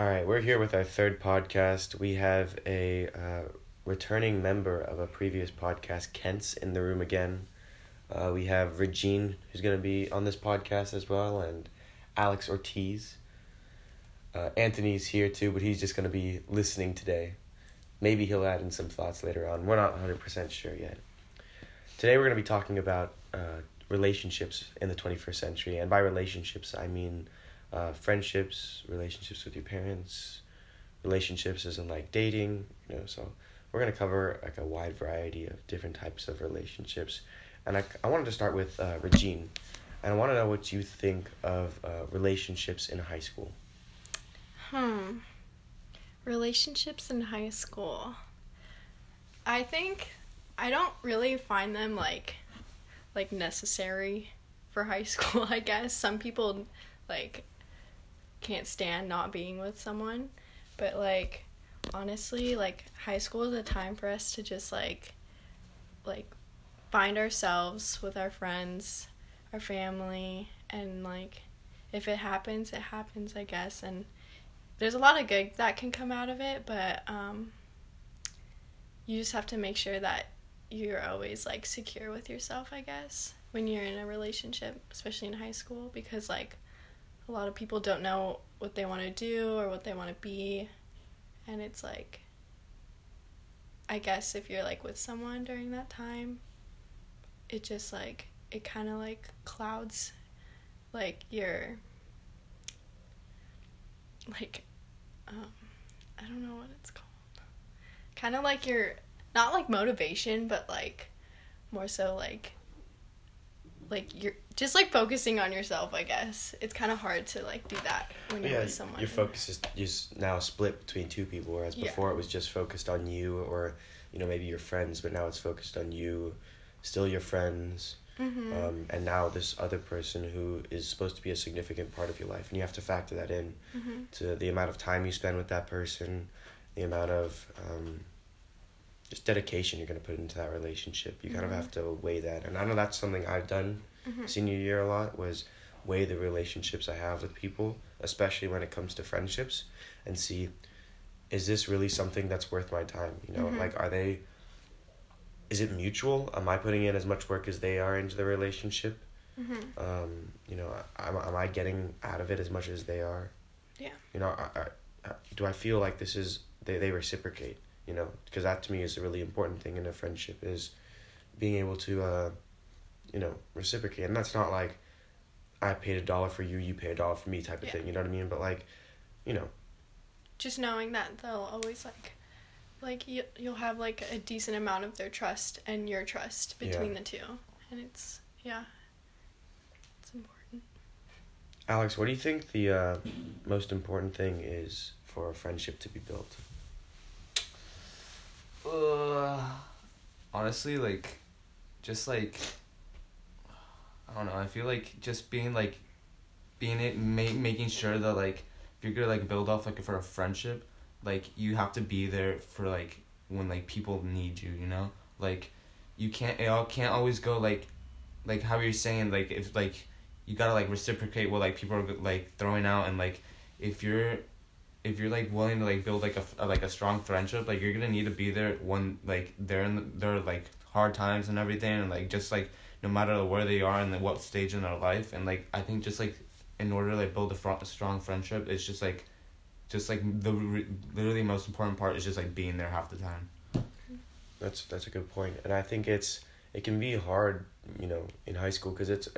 All right, we're here with our third podcast. We have a uh, returning member of a previous podcast, Kent's, in the room again. Uh, we have Regine, who's going to be on this podcast as well, and Alex Ortiz. Uh, Anthony's here too, but he's just going to be listening today. Maybe he'll add in some thoughts later on. We're not 100% sure yet. Today we're going to be talking about uh, relationships in the 21st century. And by relationships, I mean uh, friendships, relationships with your parents, relationships as in like dating, you know. So we're going to cover like a wide variety of different types of relationships. And I, I wanted to start with uh, Regine. And I want to know what you think of uh, relationships in high school. Hmm. Relationships in high school. I think I don't really find them like like necessary for high school, I guess. Some people like can't stand not being with someone, but like honestly, like high school is a time for us to just like like find ourselves with our friends, our family, and like if it happens, it happens, I guess. And there's a lot of good that can come out of it, but um you just have to make sure that you're always like secure with yourself, I guess, when you're in a relationship, especially in high school, because like a lot of people don't know what they want to do or what they want to be. And it's like, I guess if you're like with someone during that time, it just like, it kind of like clouds like your, like, um, I don't know what it's called. Kind of like your not like motivation, but like more so like like you're just like focusing on yourself. I guess it's kind of hard to like do that when you're yeah, with someone. your focus is just now split between two people, whereas Yeah. before it was just focused on you or you know maybe your friends, but now it's focused on you, still your friends, hmm um, and now this other person who is supposed to be a significant part of your life, and you have to factor that in hmm to the amount of time you spend with that person, the amount of um, just dedication you're gonna put into that relationship. You kind of Mhm. have to weigh that, and I know that's something I've done hmm senior year a lot was weigh the relationships I have with people, especially when it comes to friendships, and see is this really something that's worth my time? You know, Mhm. like are they is it mutual? Am I putting in as much work as they are into the relationship? hmm Um, you know, am, am I getting out of it as much as they are? Yeah. You know, I, I, do I feel like this is they, they reciprocate? You know, because that to me is a really important thing in a friendship is being able to, uh, you know, reciprocate, and that's not like I paid a dollar for you, you pay a dollar for me type of Yeah. thing. You know what I mean? But like, you know, Just knowing that they'll always like like you you'll have like a decent amount of their trust and your trust between the two, and it's yeah, it's important. Alex, what do you think the uh, most important thing is for a friendship to be built? Uh, honestly, like, just like, I don't know. I feel like just being like, being it, ma- making sure that like, if you're gonna like build off like for a friendship, like you have to be there for like when like people need you. You know, like, you can't. It all can't always go like, like how you're saying like if like, you gotta like reciprocate what like people are like throwing out and like, if you're if you're like willing to like build like a, a like a strong friendship like you're gonna need to be there when like they're in the, they're like hard times and everything and like just like no matter where they are and what stage in their life and like i think just like in order to like build a, fr- a strong friendship it's just like just like the re- literally most important part is just like being there half the time. That's that's a good point, and I think it's it can be hard, you know, in high school because it's,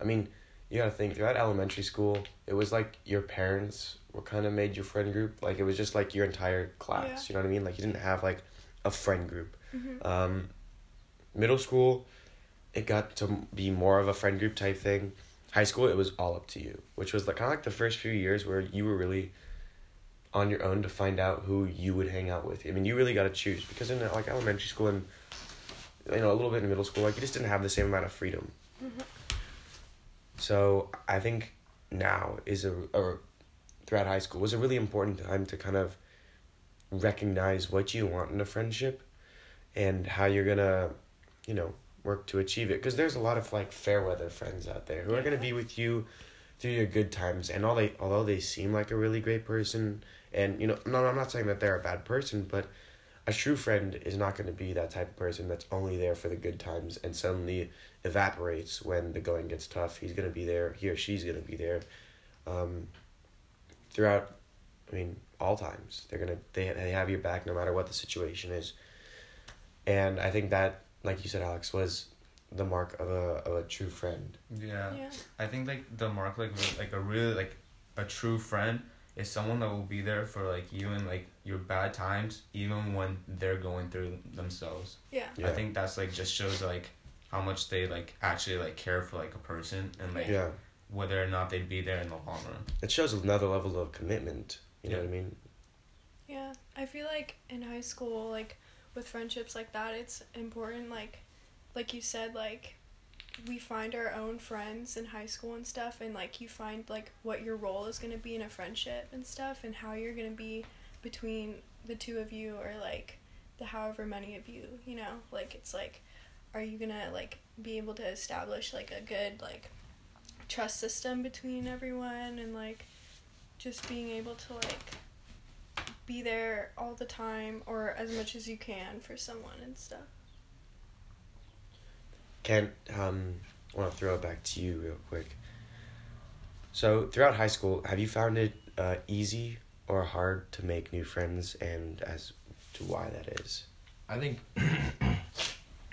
I mean, you gotta think throughout elementary school, it was like your parents were kind of made your friend group. Like it was just like your entire class. Yeah. You know what I mean? Like you didn't have like a friend group. hmm Um, middle school, it got to be more of a friend group type thing. High school, it was all up to you, which was like kind of like the first few years where you were really on your own to find out who you would hang out with. I mean, you really got to choose because in like elementary school and you know a little bit in middle school, like you just didn't have the same amount of freedom. Mhm. So I think now is a or throughout high school was a really important time to kind of recognize what you want in a friendship and how you're gonna, you know, work to achieve it. Because there's a lot of like fair weather friends out there who are gonna be with you through your good times and all they although they seem like a really great person and you know no I'm not saying that they're a bad person but a true friend is not going to be that type of person that's only there for the good times and suddenly evaporates when the going gets tough. He's going to be there. He or she's going to be there um, throughout. I mean, all times they're gonna they they have your back no matter what the situation is. And I think that, like you said, Alex, was the mark of a of a true friend. Yeah. Yeah. I think like the mark like like a really like a true friend is someone that will be there for like you in like your bad times even when they're going through themselves. Yeah. Yeah. I think that's like just shows like how much they like actually like care for like a person and like Yeah, whether or not they'd be there in the long run. it shows another level of commitment. You know what I mean? Yeah, I feel like in high school, like with friendships like that, it's important. Like, like you said, like we find our own friends in high school and stuff, and like you find like what your role is gonna be in a friendship and stuff, and how you're gonna be between the two of you, or like the however many of you. You know, like it's like, are you gonna like be able to establish like a good like trust system between everyone, and like just being able to like be there all the time or as much as you can for someone and stuff. Kent, um, I want to throw it back to you real quick. So, throughout high school, have you found it uh, easy or hard to make new friends, and as to why that is? I think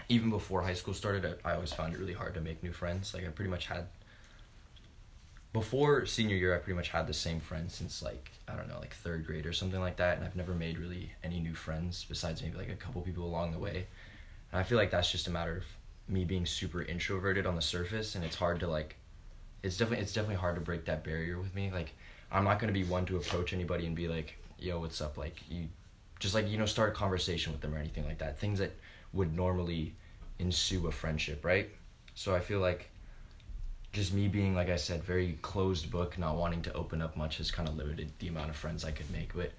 even before high school started, I, I always found it really hard to make new friends. Like I pretty much had before senior year, I pretty much had the same friends since like I don't know, like third grade or something like that, and I've never made really any new friends besides maybe like a couple people along the way. And I feel like that's just a matter of me being super introverted on the surface, and it's hard to like. It's definitely it's definitely hard to break that barrier with me. Like I'm not gonna be one to approach anybody and be like, "Yo, what's up?" Like you, just like you know, start a conversation with them or anything like that. Things that would normally ensue a friendship, right? So I feel like just me being like I said, very closed book, not wanting to open up much has kind of limited the amount of friends I could make. But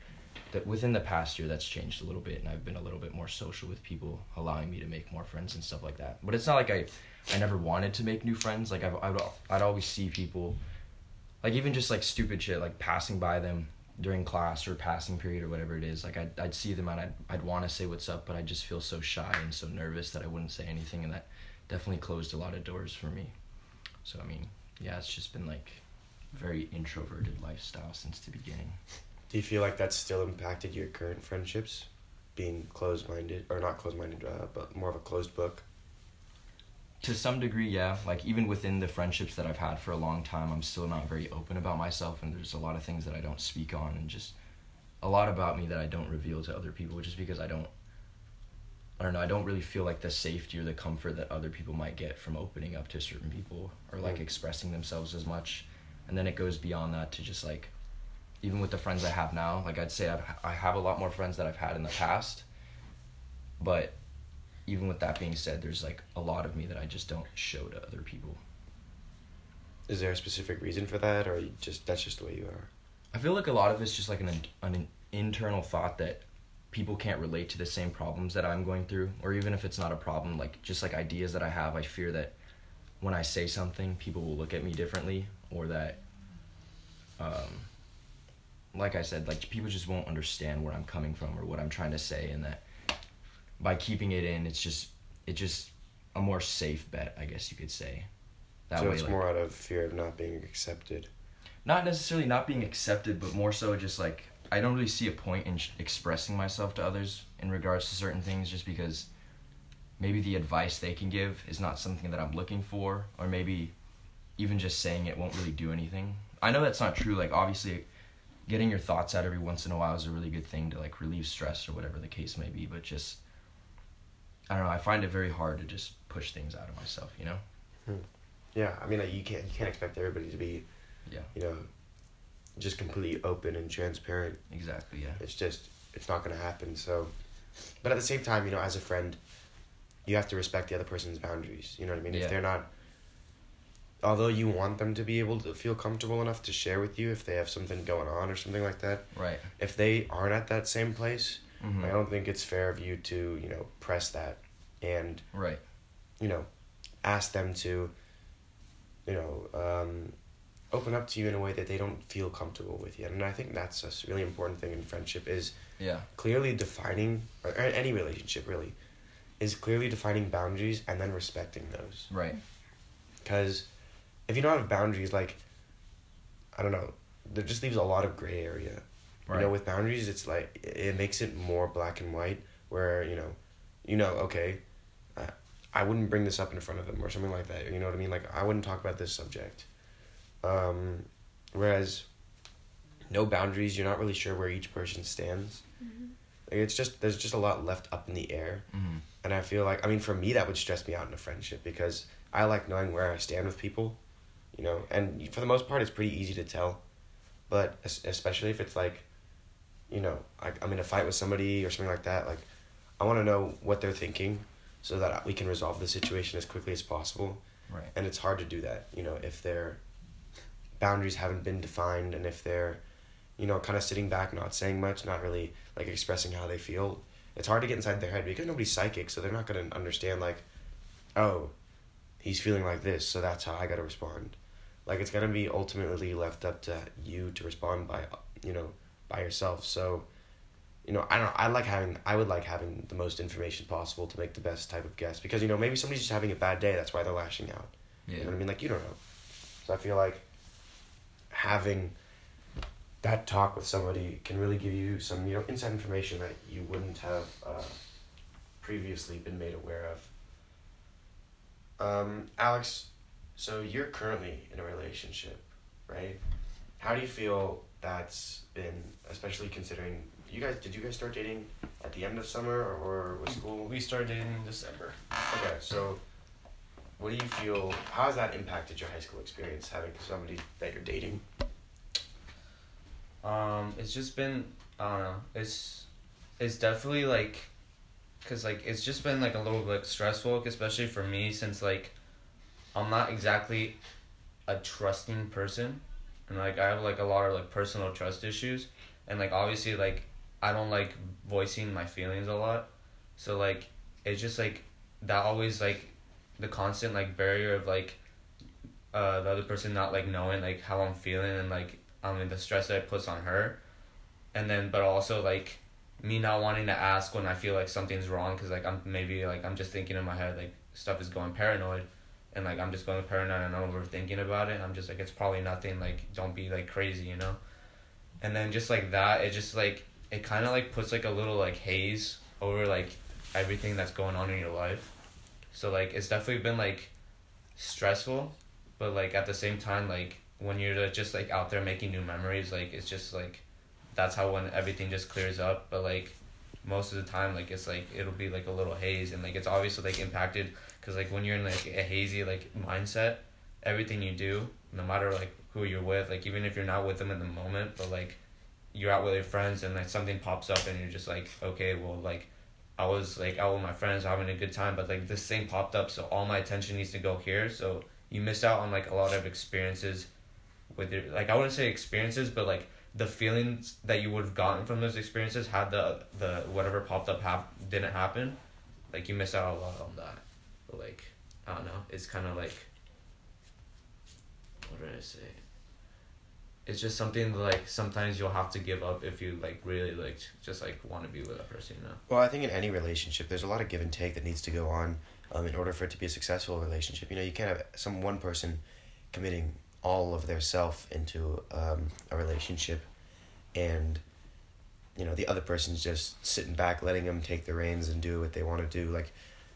that within the past year, that's changed a little bit, and I've been a little bit more social with people, allowing me to make more friends and stuff like that. But it's not like I, I never wanted to make new friends. Like I've, I'd, I'd always see people, like even just like stupid shit, like passing by them during class or passing period or whatever it is. Like I'd, I'd see them and I'd, I'd want to say what's up, but I just feel so shy and so nervous that I wouldn't say anything, and that definitely closed a lot of doors for me. So I mean, yeah, it's just been like very introverted lifestyle since the beginning. Do you feel like that's still impacted your current friendships, being closed minded or not closed minded, uh, but more of a closed book? To some degree, yeah. Like even within the friendships that I've had for a long time, I'm still not very open about myself, and there's a lot of things that I don't speak on, and just a lot about me that I don't reveal to other people, just because I don't. I don't know. I don't really feel like the safety or the comfort that other people might get from opening up to certain people or like Mm. expressing themselves as much, and then it goes beyond that to just like, even with the friends I have now, like I'd say I've, I have a lot more friends that I've had in the past, but even with that being said, there's like a lot of me that I just don't show to other people. Is there a specific reason for that, or you just that's just the way you are? I feel like a lot of it's just like an an internal thought that people can't relate to the same problems that I'm going through, or even if it's not a problem, like just like ideas that I have, I fear that when I say something, people will look at me differently, or that, um, like I said, like people just won't understand where I'm coming from or what I'm trying to say, and that by keeping it in, it's just it just a more safe bet, I guess you could say. That so way, it's like- more out of fear of not being accepted. not necessarily not being accepted, but more so just like I don't really see a point in sh- expressing myself to others in regards to certain things, just because maybe the advice they can give is not something that I'm looking for, or maybe even just saying it won't really do anything. I know that's not true. Like obviously, getting your thoughts out every once in a while is a really good thing to like relieve stress or whatever the case may be. But just I don't know. I find it very hard to just push things out of myself. You know. Hmm. Yeah, I mean, like, you can't you can't expect everybody to be, Yeah. you know, just completely open and transparent. Exactly. Yeah. It's just it's not gonna happen. So, but at the same time, you know, as a friend, you have to respect the other person's boundaries. You know what I mean? Yeah. If they're not, although you want them to be able to feel comfortable enough to share with you if they have something going on or something like that, Right. if they aren't at that same place, hmm I don't think it's fair of you to you know press that and Right. you know ask them to, you know, um, open up to you in a way that they don't feel comfortable with yet. And I think that's a really important thing in friendship is Yeah. clearly defining or or any relationship really is clearly defining boundaries and then respecting those. Right. Because if you don't have boundaries, like, I don't know, that just leaves a lot of gray area. Right. You know, with boundaries, it's like it it makes it more black and white. Where you know, you know, okay, uh, I wouldn't bring this up in front of them or something like that. You know what I mean? Like I wouldn't talk about this subject. Um, whereas, no boundaries, you're not really sure where each person stands. Like, it's just there's just a lot left up in the air. hmm And I feel like, I mean, for me, that would stress me out in a friendship because I like knowing where I stand with people, you know, and for the most part, it's pretty easy to tell. But especially if it's like, you know, I, I'm in a fight with somebody or something like that, like, I want to know what they're thinking so that we can resolve the situation as quickly as possible. Right. And it's hard to do that, you know, if their boundaries haven't been defined and if they're, you know, kind of sitting back, not saying much, not really like expressing how they feel. It's hard to get inside their head because nobody's psychic, so they're not going to understand, like, oh, he's feeling like this, so that's how I got to respond. Like, it's going to be ultimately left up to you to respond by, you know, by yourself. So, you know, I don't. I like having. I would like having the most information possible to make the best type of guess because you know maybe somebody's just having a bad day. That's why they're lashing out. Yeah. You know what I mean? Like you don't know. So I feel like having that talk with somebody can really give you some you know inside information that you wouldn't have uh, previously been made aware of. Um, Alex, so you're currently in a relationship, right? How do you feel that's been, especially considering you guys? Did you guys start dating at the end of summer or, or was school? We started in December. Okay, so what do you feel? How has that impacted your high school experience having somebody that you're dating? Um, it's just been I don't know. It's it's definitely like, cause like it's just been like a little bit stressful, especially for me since like, I'm not exactly a trusting person, and like I have like a lot of like personal trust issues, and like obviously like I don't like voicing my feelings a lot, so like it's just like that always like the constant like barrier of like uh the other person not like knowing like how I'm feeling and like I mean the stress that it puts on her, and then but also like me not wanting to ask when I feel like something's wrong because like I'm maybe like I'm just thinking in my head like stuff is going paranoid, and like I'm just going paranoid and I'm overthinking about it. I'm just like it's probably nothing. Like don't be like crazy, you know. And then just like that, it just like it kind of like puts like a little like haze over like everything that's going on in your life. So like it's definitely been like stressful, but like at the same time like when you're just like out there making new memories, like it's just like that's how when everything just clears up. But like most of the time, like it's like it'll be like a little haze, and like it's obviously like impacted because like when you're in like a hazy like mindset, everything you do, no matter like who you're with, like even if you're not with them in the moment, but like you're out with your friends and like something pops up and you're just like okay, well like. I was like out with my friends having a good time, but like this thing popped up, so all my attention needs to go here. So you miss out on like a lot of experiences with your like I wouldn't say experiences, but like the feelings that you would have gotten from those experiences had the the whatever popped up hap- didn't happen, like you miss out a lot on that. Like I don't know, it's kind of like what did I say? It's just something like sometimes you'll have to give up if you like really like just like want to be with a person, you know. Well, I think in any relationship, there's a lot of give and take that needs to go on um, in order for it to be a successful relationship. You know, you can't have some one person committing all of their self into um, a relationship and, you know, the other person's just sitting back, letting them take the reins and do what they want to do. Like,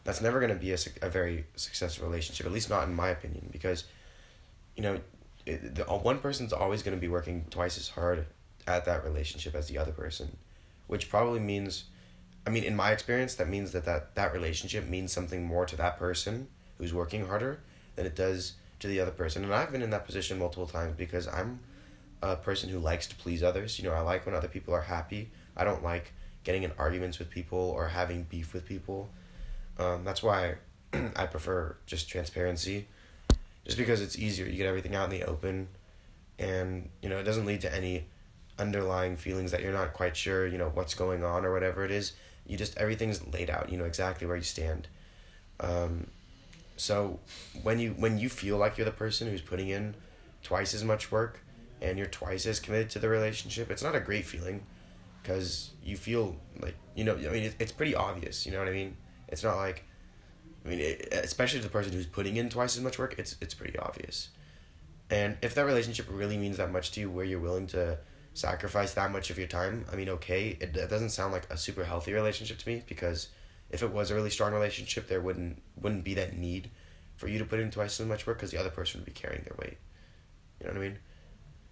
that's never going to be a, a very successful relationship, at least not in my opinion, because, you know, it, the, uh, one person's always going to be working twice as hard at that relationship as the other person, which probably means I mean, in my experience, that means that, that that relationship means something more to that person who's working harder than it does to the other person. And I've been in that position multiple times because I'm a person who likes to please others. You know, I like when other people are happy. I don't like getting in arguments with people or having beef with people. Um, that's why I prefer just transparency, just because it's easier. You get everything out in the open, and you know it doesn't lead to any underlying feelings that you're not quite sure. You know what's going on or whatever it is you just everything's laid out you know exactly where you stand um, so when you when you feel like you're the person who's putting in twice as much work and you're twice as committed to the relationship, it's not a great feeling because you feel like, you know, I mean, it, it's pretty obvious, you know what I mean? It's not like, I mean, it, especially the person who's putting in twice as much work, it's, it's pretty obvious. And if that relationship really means that much to you, where you're willing to sacrifice that much of your time, I mean, okay, it, it doesn't sound like a super healthy relationship to me because if it was a really strong relationship, there wouldn't wouldn't be that need for you to put in twice as much work because the other person would be carrying their weight. You know what I mean?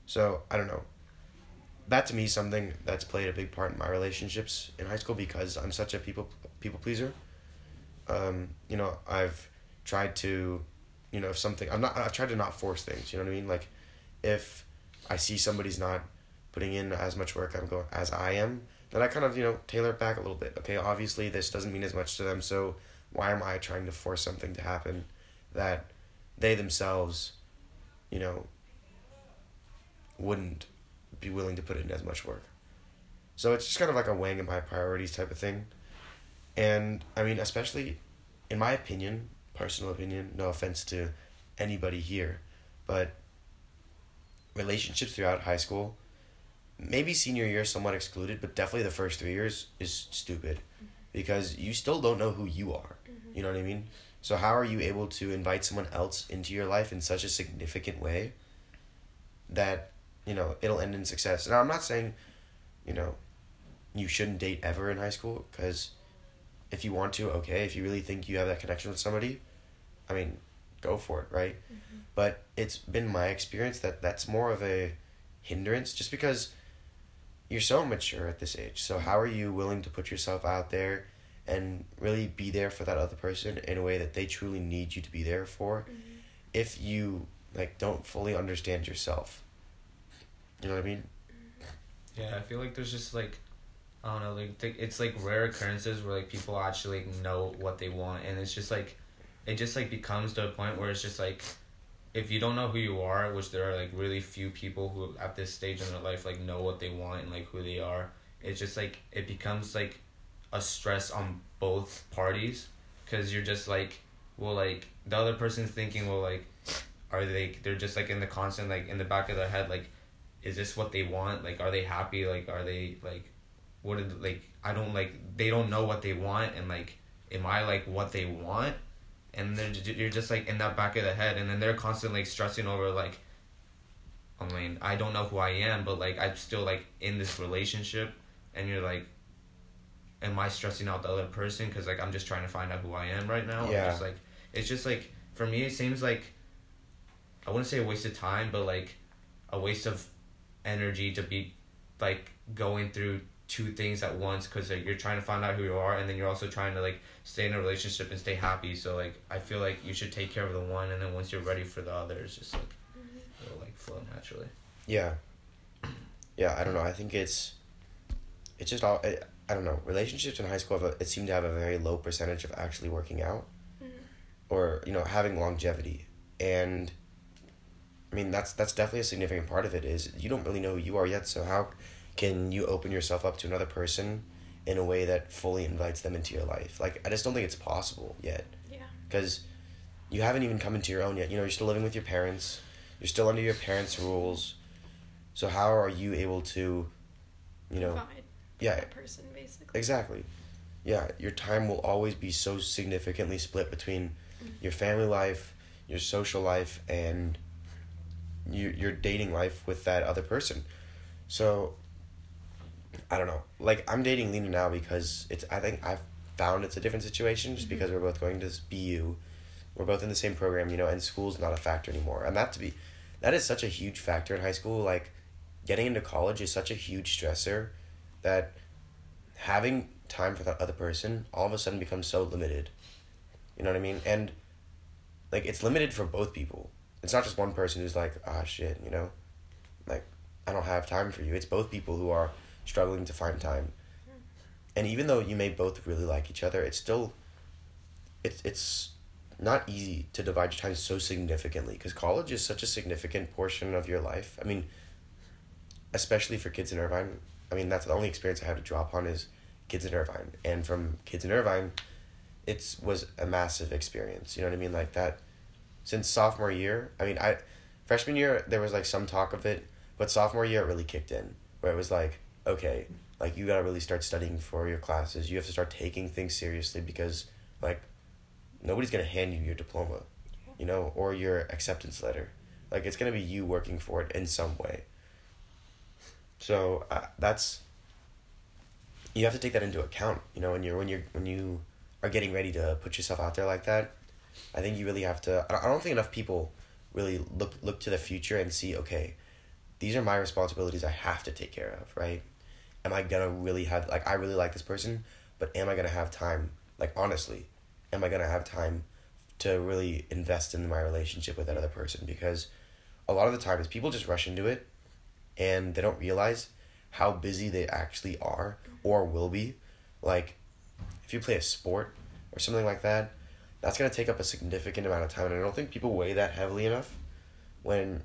So I don't know. That to me is something that's played a big part in my relationships in high school because I'm such a people people pleaser. Um, you know, I've tried to, you know, if something I'm not I've tried to not force things. You know what I mean? Like, if I see somebody's not putting in as much work I'm going as I am, then I kind of you know tailor it back a little bit. Okay, obviously this doesn't mean as much to them, so why am I trying to force something to happen that they themselves, you know, wouldn't be willing to put in as much work. So it's just kind of like a weighing of my priorities type of thing. And I mean, especially in my opinion, personal opinion, no offense to anybody here, but relationships throughout high school, maybe senior year somewhat excluded, but definitely the first three years is stupid mm-hmm. because you still don't know who you are. Mm-hmm. You know what I mean? So how are you able to invite someone else into your life in such a significant way that you know it'll end in success? Now I'm not saying, you know, you shouldn't date ever in high school because if you want to, okay. If you really think you have that connection with somebody, I mean, go for it, right? Mm-hmm. But it's been my experience that that's more of a hindrance just because you're so mature at this age. So how are you willing to put yourself out there and really be there for that other person in a way that they truly need you to be there for mm-hmm. if you like don't fully understand yourself. You know what I mean? Yeah, I feel like there's just like, I don't know, like it's like rare occurrences where like people actually know what they want, and it's just like, it just like becomes to a point where it's just like, if you don't know who you are, which there are like really few people who at this stage in their life like know what they want and like who they are, it's just like it becomes like a stress on both parties, because you're just like, well, like the other person's thinking, well, like, are they? They're just like in the constant like in the back of their head like is this what they want like are they happy like are they like what did like i don't like they don't know what they want and like am i like what they want and then you're just like in that back of the head and then they're constantly like stressing over like i mean i don't know who i am but like i'm still like in this relationship and you're like am i stressing out the other person because like i'm just trying to find out who i am right now Yeah. Just like it's just like for me it seems like i wouldn't say a waste of time but like a waste of energy to be like going through two things at once because like, you're trying to find out who you are and then you're also trying to like stay in a relationship and stay happy so like i feel like you should take care of the one and then once you're ready for the other it's just like mm-hmm. it'll like flow naturally Yeah. Yeah, I don't know. I think it's it's just all I, I don't know. Relationships in high school have a, it seem to have a very low percentage of actually working out mm-hmm. or, you know, having longevity. And I mean, that's that's definitely a significant part of it is you don't really know who you are yet, so how can you open yourself up to another person in a way that fully invites them into your life? Like I just don't think it's possible yet Yeah. because you haven't even come into your own yet. You know, you're still living with your parents. You're still under your parents' rules. So how are you able to, you know, Provide yeah, that person basically. exactly. Yeah, your time will always be so significantly split between mm-hmm. your family life, your social life, and your your dating life with that other person. So I don't know. Like I'm dating Lena now because it's I think I've found it's a different situation just because we're both going to BU. We're both in the same program, you know, and school's not a factor anymore. And that to be that is such a huge factor in high school. Like getting into college is such a huge stressor that having time for that other person all of a sudden becomes so limited. You know what I mean? And like it's limited for both people. It's not just one person who's like, ah shit, you know? Like I don't have time for you. It's both people who are struggling to find time. And even though you may both really like each other, it's still it's it's not easy to divide your time so significantly because college is such a significant portion of your life. I mean, especially for kids in Irvine. I mean, that's the only experience I have to draw upon is kids in Irvine, and from kids in Irvine, it's was a massive experience. You know what I mean? Like that, since sophomore year. I mean, I freshman year there was like some talk of it, but sophomore year it really kicked in where it was like, okay, like you gotta really start studying for your classes. You have to start taking things seriously because like nobody's gonna hand you your diploma, you know, or your acceptance letter. Like it's gonna be you working for it in some way. So uh, that's you have to take that into account. You know, when you're when you're when you are getting ready to put yourself out there like that, I think you really have to. I don't- think enough people really look look to the future and see okay, these are my responsibilities. I have to take care of. Right? Am I gonna really have like I really like this person, but am I gonna have time? Like honestly, am I gonna have time to really invest in my relationship with that other person? Because a lot of the times people just rush into it, and they don't realize how busy they actually are or will be. Like, if you play a sport or something like that, that's gonna take up a significant amount of time, and I don't think people weigh that heavily enough when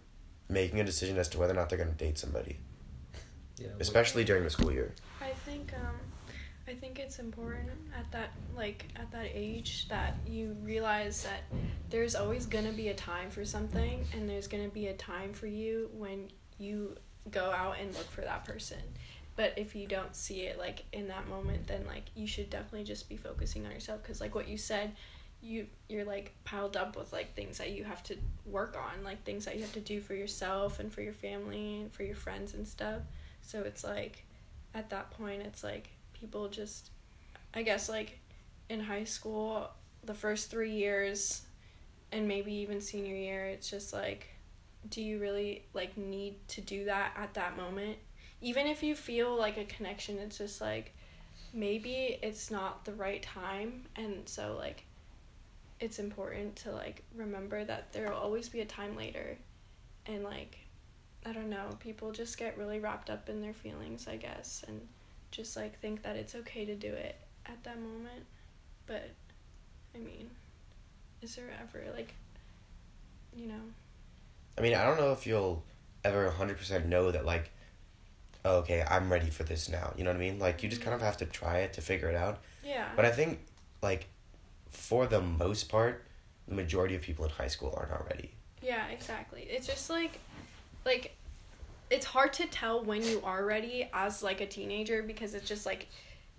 making a decision as to whether or not they're gonna date somebody, Yeah. especially during the school year. I think um I think it's important at that like at that age that you realize that there's always going to be a time for something and there's going to be a time for you when you go out and look for that person. But if you don't see it like in that moment then like you should definitely just be focusing on yourself cuz like what you said you you're like piled up with like things that you have to work on, like things that you have to do for yourself and for your family and for your friends and stuff. So it's like at that point it's like people just I guess like in high school the first 3 years and maybe even senior year it's just like do you really like need to do that at that moment? Even if you feel like a connection it's just like maybe it's not the right time. And so like it's important to like remember that there will always be a time later. And like I don't know, people just get really wrapped up in their feelings, I guess, and just like think that it's okay to do it at that moment. But I mean, is there ever like you know, I mean, I don't know if you'll ever 100% know that, like, oh, okay, I'm ready for this now. You know what I mean? Like, you just kind of mm-hmm. have to try it to figure it out. yeah. But I think, like, for the most part, the majority of people in high school are not ready. Yeah, exactly. It's just like like it's hard to tell when you are ready as like a teenager because it's just like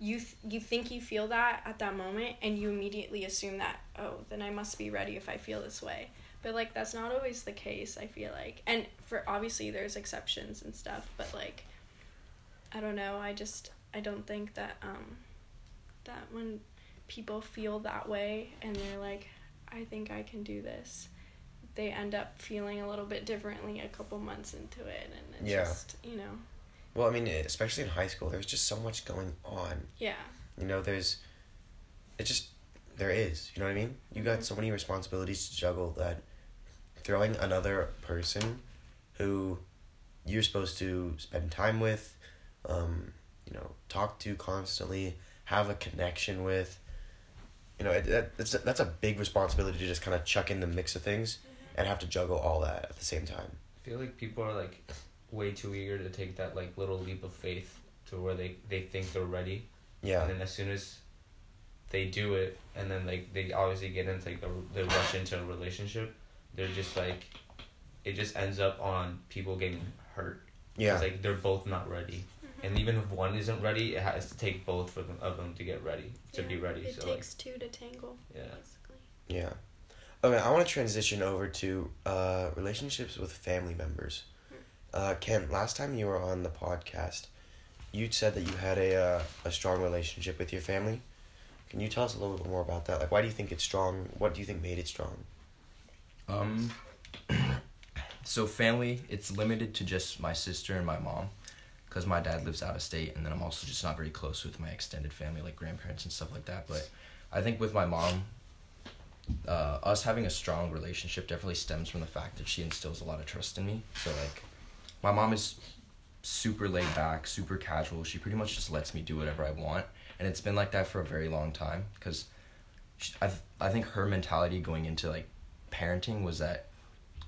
you th- you think you feel that at that moment and you immediately assume that oh then I must be ready if I feel this way. But like that's not always the case, I feel like. And for obviously there's exceptions and stuff, but like I don't know, I just I don't think that um that when people feel that way and they're like I think I can do this they end up feeling a little bit differently a couple months into it and it's Yeah. just you know Well, I mean, especially in high school, there's just so much going on. yeah You know, there's. It just. There is. You know what I mean? You got so many responsibilities to juggle that throwing another person who you're supposed to spend time with, um, you know, talk to constantly, have a connection with. You know, it, that, that's, a, that's a big responsibility to just kind of chuck in the mix of things and have to juggle all that at the same time. I feel like people are like way too eager to take that like little leap of faith to where they they think they're ready, Yeah. and then as soon as they do it, and then like they obviously get into like a, they rush into a relationship, they're just like, it just ends up on people getting hurt. Yeah. It's like they're both not ready, mm-hmm. and even if one isn't ready, it has to take both for them of them to get ready to be ready. it so like, takes two to tangle yeah. basically Yeah. Okay, I want to transition over to uh, relationships with family members. Uh, Ken, last time you were on the podcast, you said that you had a uh, a strong relationship with your family. Can you tell us a little bit more about that? Like, why do you think it's strong? What do you think made it strong? Um, so family, it's limited to just my sister and my mom, because my dad lives out of state, and then I'm also just not very close with my extended family, like grandparents and stuff like that. But I think with my mom, uh, us having a strong relationship definitely stems from the fact that she instills a lot of trust in me. So like, my mom is super laid back, super casual. She pretty much just lets me do whatever I want, and it's been like that for a very long time. Because I I think her mentality going into like parenting was that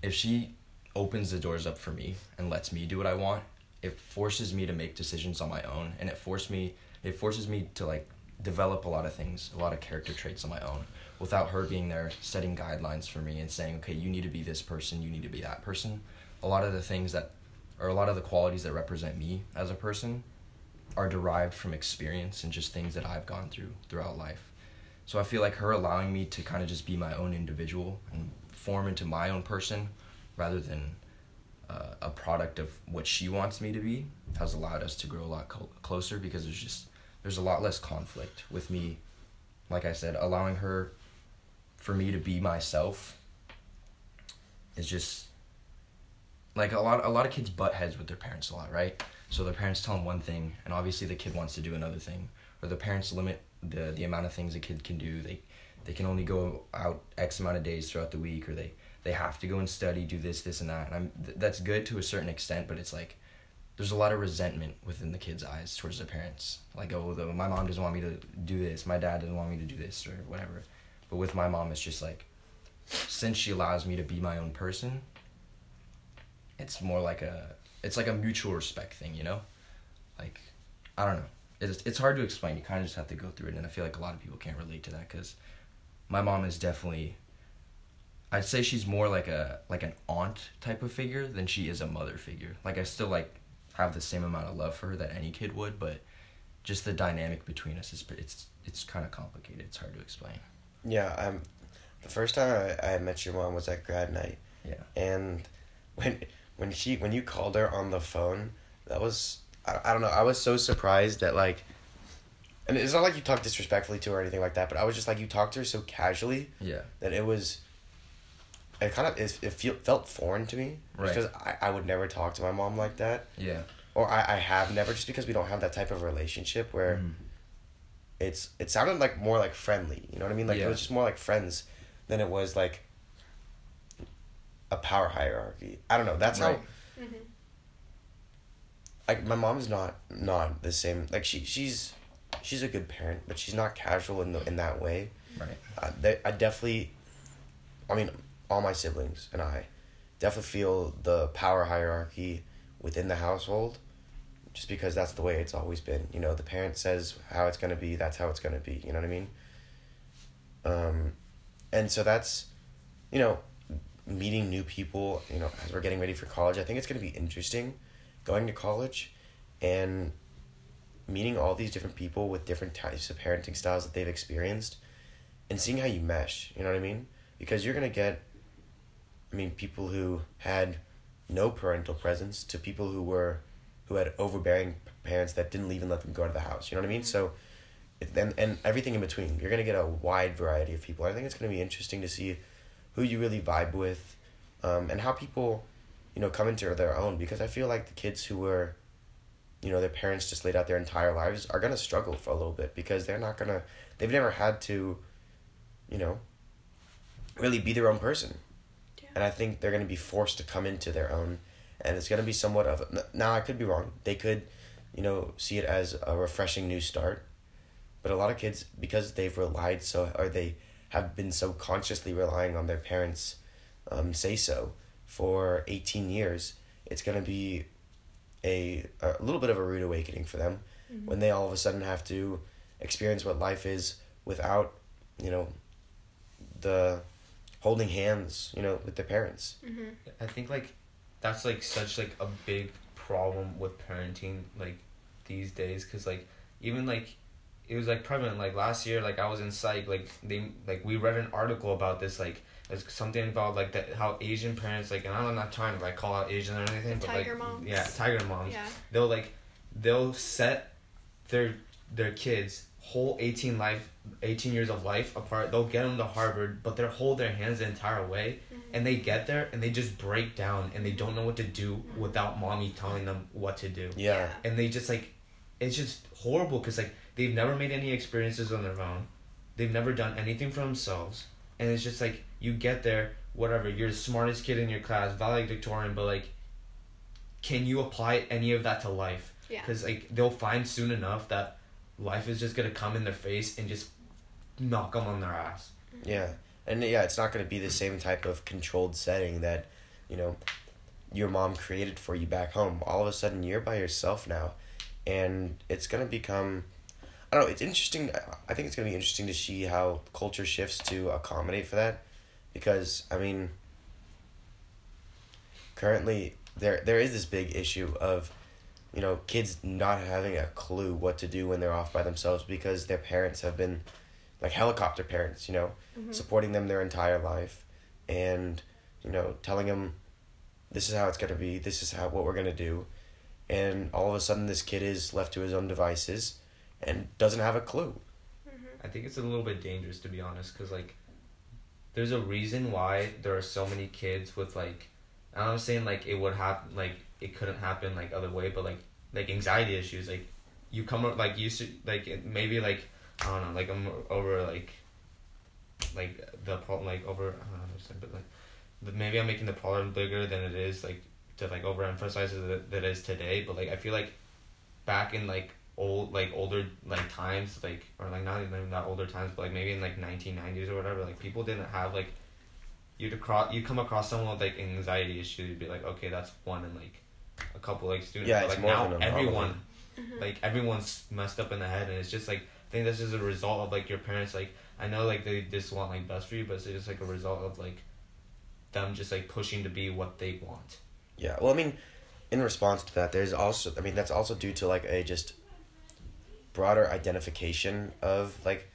if she opens the doors up for me and lets me do what I want, it forces me to make decisions on my own, and it forced me it forces me to like develop a lot of things, a lot of character traits on my own without her being there setting guidelines for me and saying, okay, you need to be this person, you need to be that person. A lot of the things that, or a lot of the qualities that represent me as a person are derived from experience and just things that I've gone through throughout life. So I feel like her allowing me to kind of just be my own individual and form into my own person rather than uh, a product of what she wants me to be has allowed us to grow a lot co- closer because there's just there's a lot less conflict with me like i said allowing her for me to be myself is just like a lot a lot of kids butt heads with their parents a lot right? So their parents tell them one thing and obviously the kid wants to do another thing or the parents limit the the amount of things a kid can do. They they can only go out x amount of days throughout the week or they they have to go and study do this this and that and i'm th- that's good to a certain extent but it's like there's a lot of resentment within the kids eyes towards their parents. Like oh the, my mom doesn't want me to do this my dad doesn't want me to do this or whatever but with my mom it's just like since she allows me to be my own person it's more like a it's like a mutual respect thing you know? Like i don't know. It's, it's hard to explain. You kind of just have to go through it and i feel like a lot of people can't relate to that because my mom is definitely i'd say she's more like a like an aunt type of figure than she is a mother figure. Like i still like have the same amount of love for her that any kid would but just the dynamic between us is it's it's kind of complicated. It's hard to explain Yeah, um, the first time I, I met your mom was at grad night, yeah and when when she when you called her on the phone, that was I, I don't know I was so surprised that like, and it's not like you talked disrespectfully to her or anything like that, but I was just like you talked to her so casually yeah that it was. It kind of it, it feel, felt foreign to me Right. because I, I would never talk to my mom like that yeah or I, I have never just because we don't have that type of relationship where Mhm. It's it sounded like more like friendly you know what i mean? Like it was just more like friends than it was like a power hierarchy. I don't know that's Right. how Mm-hmm. like my mom's not not the same like she she's she's a good parent but she's not casual in the, in that way. Right. Uh, they, i definitely i mean all my siblings and i definitely feel the power hierarchy within the household just because that's the way it's always been. You know the parent says how it's going to be that's how it's going to be you know what i mean? Um and so that's you know meeting new people you know as we're getting ready for college i think it's going to be interesting going to college and meeting all these different people with different types of parenting styles that they've experienced and seeing how you mesh you know what i mean? Because you're going to get i mean people who had no parental presence to people who were who had overbearing parents that didn't even let them go to the house you know what i mean? So and, and everything in between. You're going to get a wide variety of people. I think it's going to be interesting to see who you really vibe with um, and how people you know come into their own because i feel like the kids who were you know their parents just laid out their entire lives are going to struggle for a little bit because they're not going to they've never had to you know really be their own person. Yeah. and i think they're going to be forced to come into their own and it's going to be somewhat of a, now i could be wrong. They could you know see it as a refreshing new start. But a lot of kids because they've relied so or they have been so consciously relying on their parents um, say so for 18 years it's going to be a, a little bit of a rude awakening for them when they all of a sudden have to experience what life is without you know the holding hands you know with their parents. Mm-hmm. I think like that's like such like a big problem with parenting like these days because like even like it was like prevalent like last year like I was in psych like they like we read an article about this like it's something about like that how Asian parents like and I'm not trying to like call out Asian or anything but Tiger like moms. yeah tiger moms Yeah. they'll like they'll set their their kids whole 18 life 18 years of life apart. They'll get them to harvard but they'll hold their hands the entire way mm-hmm. and they get there and they just break down and they don't know what to do mm-hmm. without mommy telling them what to do. Yeah. And they just like it's just horrible because like they've never made any experiences on their own. They've never done anything for themselves. And it's just like you get there whatever you're the smartest kid in your class valedictorian but like can you apply any of that to life? Yeah. because like they'll find soon enough that life is just gonna come in their face and just knock them on their ass Yeah, and yeah, it's not to be the same type of controlled setting that, you know, your mom created for you back home. All of a sudden, you're by yourself now, and it's to become. I don't know. It's interesting. I think it's gonna be interesting to see how culture shifts to accommodate for that, because I mean. Currently, there there is this big issue of, you know, kids not having a clue what to do when they're off by themselves because their parents have been, like helicopter parents, you know, Mhm. supporting them their entire life, and you know, telling them, this is how it's gonna be. This is how what we're gonna do, and all of a sudden this kid is left to his own devices, and doesn't have a clue. I think it's a little bit dangerous to be honest, because like, there's a reason why there are so many kids with like, I'm saying like it would happen, like it couldn't happen like other way, but like like anxiety issues, like you come up like you should like maybe like I don't know, like I'm over like, like the problem like over I don't to say, but like, maybe I'm making the problem bigger than it is like to like overemphasize it that it is today, but like I feel like back in like old like older like times like or like not even not older times but like maybe in like 1990s or whatever like people didn't have like you'd across you come across someone with like anxiety issues you'd be like okay that's one in like a couple like students Yeah, but, it's like more now of an anomaly. everyone Mhm. like everyone's messed up in the head and it's just like I think this is a result of like your parents like I know like they just want like best for you but it's just like a result of like them just like pushing to be what they want Yeah, well, I mean, in response to that, there's also, I mean, that's also due to like a just broader identification of like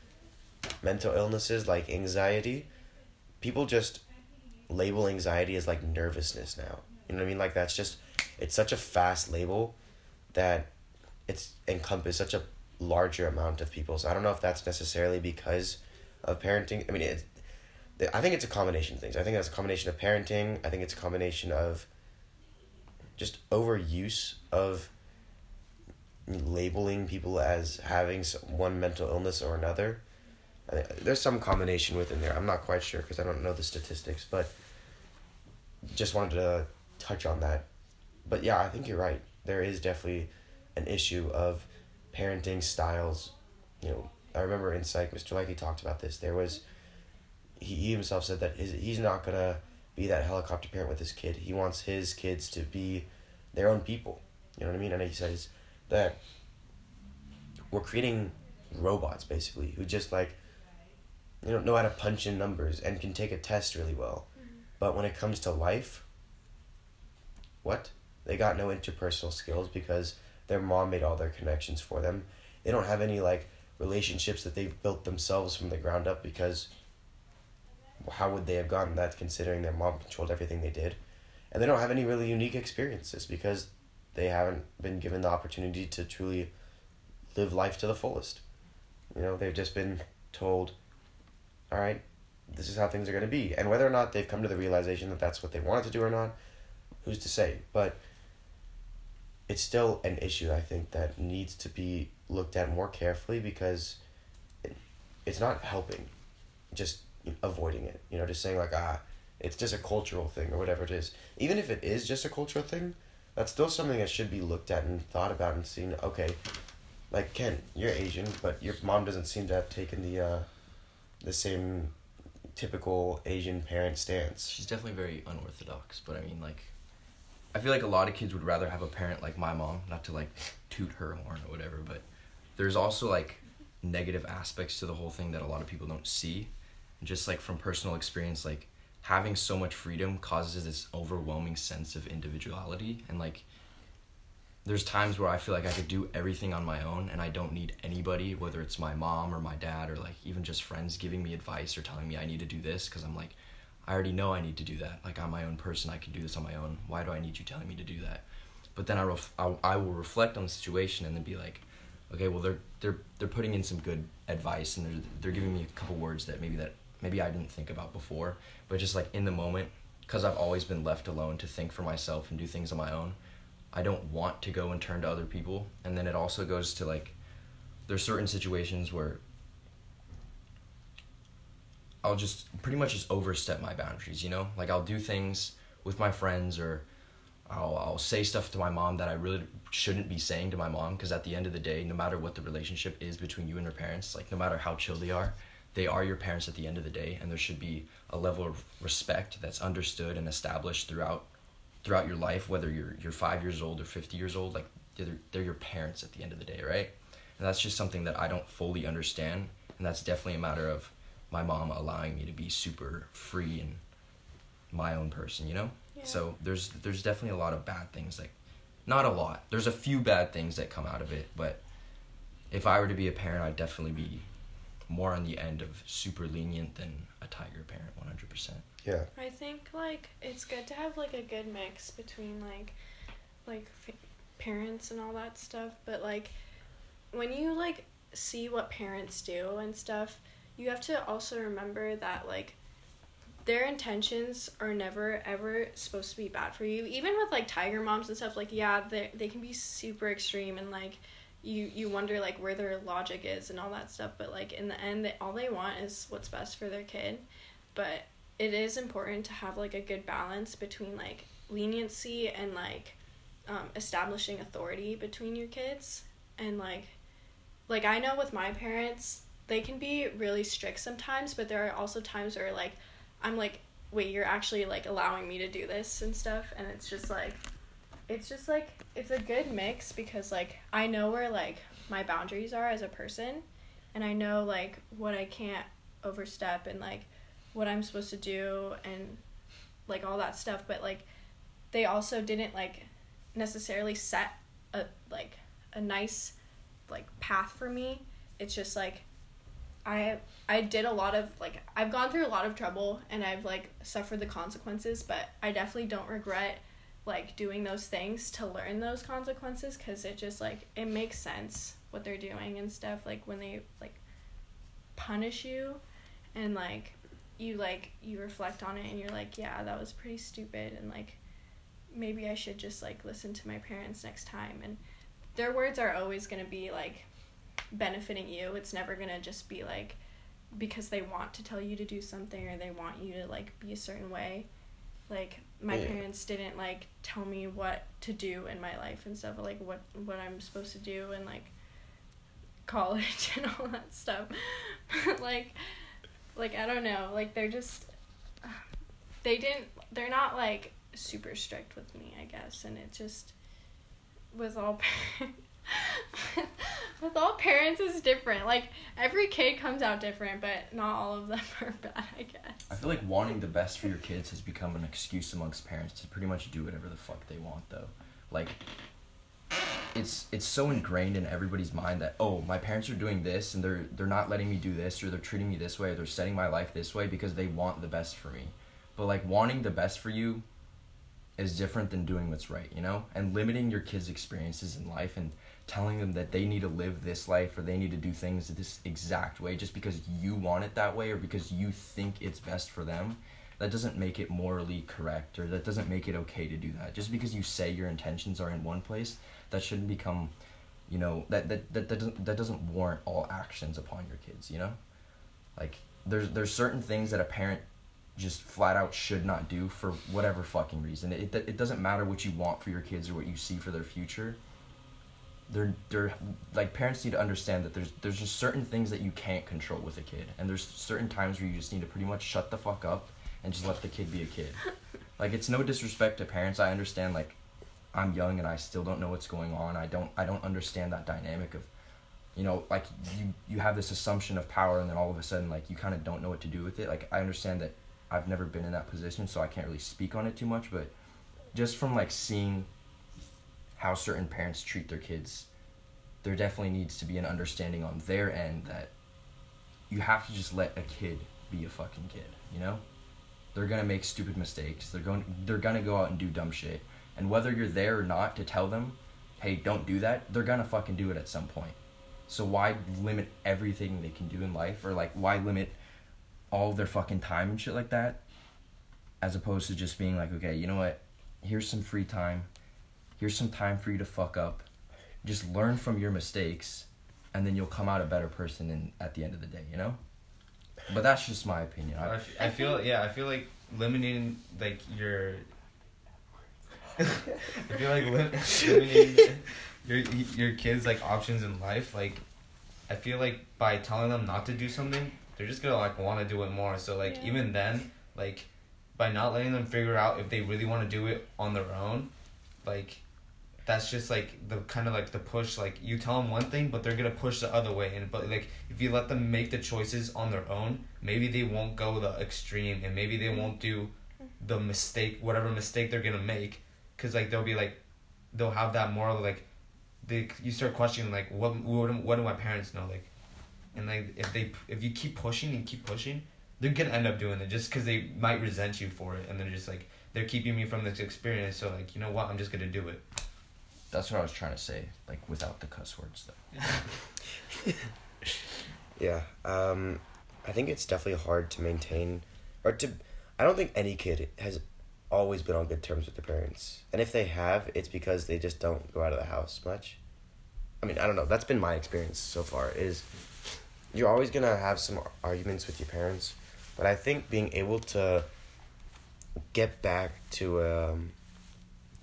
mental illnesses like anxiety. People just label anxiety as like nervousness now. You know what I mean? Like that's just, it's such a fast label that it's encompassed such a larger amount of people. So I don't know if that's necessarily because of parenting. I mean, it's, I think it's a combination of things. I think it's a combination of parenting. I think it's a combination of just overuse of labeling people as having one mental illness or another. There's some combination within there. I'm not quite sure because I don't know the statistics, but just wanted to touch on that. But yeah, I think you're right. There is definitely an issue of parenting styles. You know, I remember in psych, Mr. Likey talked about this. There was, he, he himself said that his, he's not gonna be that helicopter parent with his kid. He wants his kids to be their own people. You know what I mean? And he says that we're creating robots basically who just like you know know how to punch in numbers and can take a test really well. Mm-hmm. But when it comes to life, what? They got no interpersonal skills because their mom made all their connections for them. They don't have any like relationships that they've built themselves from the ground up because how would they have gotten that considering their mom controlled everything they did? And they don't have any really unique experiences because they haven't been given the opportunity to truly live life to the fullest. You know, they've just been told, all right, this is how things are going to be. And whether or not they've come to the realization that that's what they wanted to do or not, who's to say? But it's still an issue, I think, that needs to be looked at more carefully because it, it's not helping, just avoiding it. You know, just saying, like, ah, it's just a cultural thing or whatever it is. Even if it is just a cultural thing, that's still something that should be looked at and thought about and seen, okay, like Ken, you're Asian, but your mom doesn't seem to have taken the uh, the same typical Asian parent stance. She's definitely very unorthodox, but I mean, like, I feel like a lot of kids would rather have a parent like my mom, not to like toot her horn or whatever, but there's also like negative aspects to the whole thing that a lot of people don't see. And just like from personal experience, like having so much freedom causes this overwhelming sense of individuality and like there's times where I feel like I could do everything on my own and I don't need anybody, whether it's my mom or my dad or like even just friends giving me advice or telling me I need to do this because I'm like, I already know I need to do that. Like I'm my own person, I can do this on my own. Why do I need you telling me to do that? But then I, ref- I, I will reflect on the situation and then be like, okay, well they're they're they're putting in some good advice and they're they're giving me a couple words that maybe that maybe I didn't think about before, but just like in the moment, because I've always been left alone to think for myself and do things on my own. I don't want to go and turn to other people. And then it also goes to like, there's certain situations where I'll just pretty much just overstep my boundaries, you know? Like I'll do things with my friends or I'll, I'll say stuff to my mom that I really shouldn't be saying to my mom because at the end of the day, no matter what the relationship is between you and your parents, like no matter how chill they are, they are your parents at the end of the day and there should be a level of respect that's understood and established throughout throughout your life, whether you're you're five years old or fifty years old, like they're they're your parents at the end of the day, right? And that's just something that I don't fully understand. And that's definitely a matter of my mom allowing me to be super free and my own person, you know? Yeah. So there's there's definitely a lot of bad things like not a lot. There's a few bad things that come out of it, but if I were to be a parent, I'd definitely be more on the end of super lenient than a tiger parent, 100%. Yeah. I think like it's good to have like a good mix between like like f- parents and all that stuff, but like when you like see what parents do and stuff, you have to also remember that like their intentions are never ever supposed to be bad for you. Even with like tiger moms and stuff, like yeah, they they can be super extreme and like you you wonder like where their logic is and all that stuff. But like in the end, they, all they want is what's best for their kid. But it is important to have like a good balance between like leniency and like um, establishing authority between your kids and like like I know with my parents they can be really strict sometimes but there are also times where like I'm like wait you're actually like allowing me to do this and stuff? And it's just like it's just like it's a good mix because like I know where like my boundaries are as a person and I know like what I can't overstep and like what I'm supposed to do and like all that stuff but like they also didn't like necessarily set a like a nice like path for me. It's just like I I did a lot of like I've gone through a lot of trouble and I've like suffered the consequences but I definitely don't regret like doing those things to learn those consequences cuz it just like it makes sense what they're doing and stuff like when they like punish you and like you like you reflect on it and you're like yeah that was pretty stupid and like maybe i should just like listen to my parents next time and their words are always going to be like benefiting you it's never going to just be like because they want to tell you to do something or they want you to like be a certain way. Like my Yeah. parents didn't like tell me what to do in my life and stuff like what what i'm supposed to do and like college and all that stuff. Like like i don't know like they're just they didn't they're not like super strict with me i guess and it just with all with all parents is different like every kid comes out different but not all of them are bad i guess I feel like wanting the best for your kids has become an excuse amongst parents to pretty much do whatever the fuck they want though. Like it's it's so ingrained in everybody's mind that oh, my parents are doing this and they're they're not letting me do this or they're treating me this way or they're setting my life this way because they want the best for me. But like wanting the best for you is different than doing what's right, you know? And limiting your kids' experiences in life and telling them that they need to live this life or they need to do things this exact way just because you want it that way or because you think it's best for them that doesn't make it morally correct or that doesn't make it okay to do that. Just because you say your intentions are in one place that shouldn't become you know that that, that, that doesn't that doesn't warrant all actions upon your kids you know? Like there's there's certain things that a parent just flat out should not do for whatever fucking reason. It, it, it doesn't matter what you want for your kids or what you see for their future they're they're like parents need to understand that there's there's just certain things that you can't control with a kid. And there's certain times where you just need to pretty much shut the fuck up and just let the kid be a kid. Like it's no disrespect to parents. I understand like i'm young and i still don't know what's going on. I don't i don't understand that dynamic of you know like you you have this assumption of power and then all of a sudden like you kind of don't know what to do with it. Like i understand that i've never been in that position so i can't really speak on it too much but just from like seeing how certain parents treat their kids. There definitely needs to be an understanding on their end that you have to just let a kid be a fucking kid you know? They're gonna make stupid mistakes. They're going they're gonna go out and do dumb shit. And whether you're there or not to tell them hey don't do that they're gonna fucking do it at some point. So why limit everything they can do in life or like why limit all their fucking time and shit like that as opposed to just being like okay you know what? Here's some free time here's some time for you to fuck up. Just learn from your mistakes and then you'll come out a better person in, at the end of the day you know? But that's just my opinion. I, I, f- I feel yeah I feel like limiting like your I feel like lim- limiting your your kids like options in life like I feel like by telling them not to do something they're just gonna like want to do it more. So like Yeah. even then like by not letting them figure out if they really want to do it on their own like that's just like the kind of like the push like you tell them one thing but they're gonna push the other way and but like if you let them make the choices on their own maybe they won't go the extreme and maybe they won't do the mistake whatever mistake they're gonna make because like they'll be like they'll have that moral like they you start questioning like what what what do my parents know like and like if they if you keep pushing and keep pushing they're gonna end up doing it just because they might resent you for it and they're just like they're keeping me from this experience so like you know what i'm just gonna do it That's what I was trying to say, like without the cuss words though. Yeah, um, I think it's definitely hard to maintain, or to. I don't think any kid has always been on good terms with their parents, and if they have, it's because they just don't go out of the house much. I mean, I don't know. That's been my experience so far. Is you're always gonna have some arguments with your parents, but I think being able to get back to um,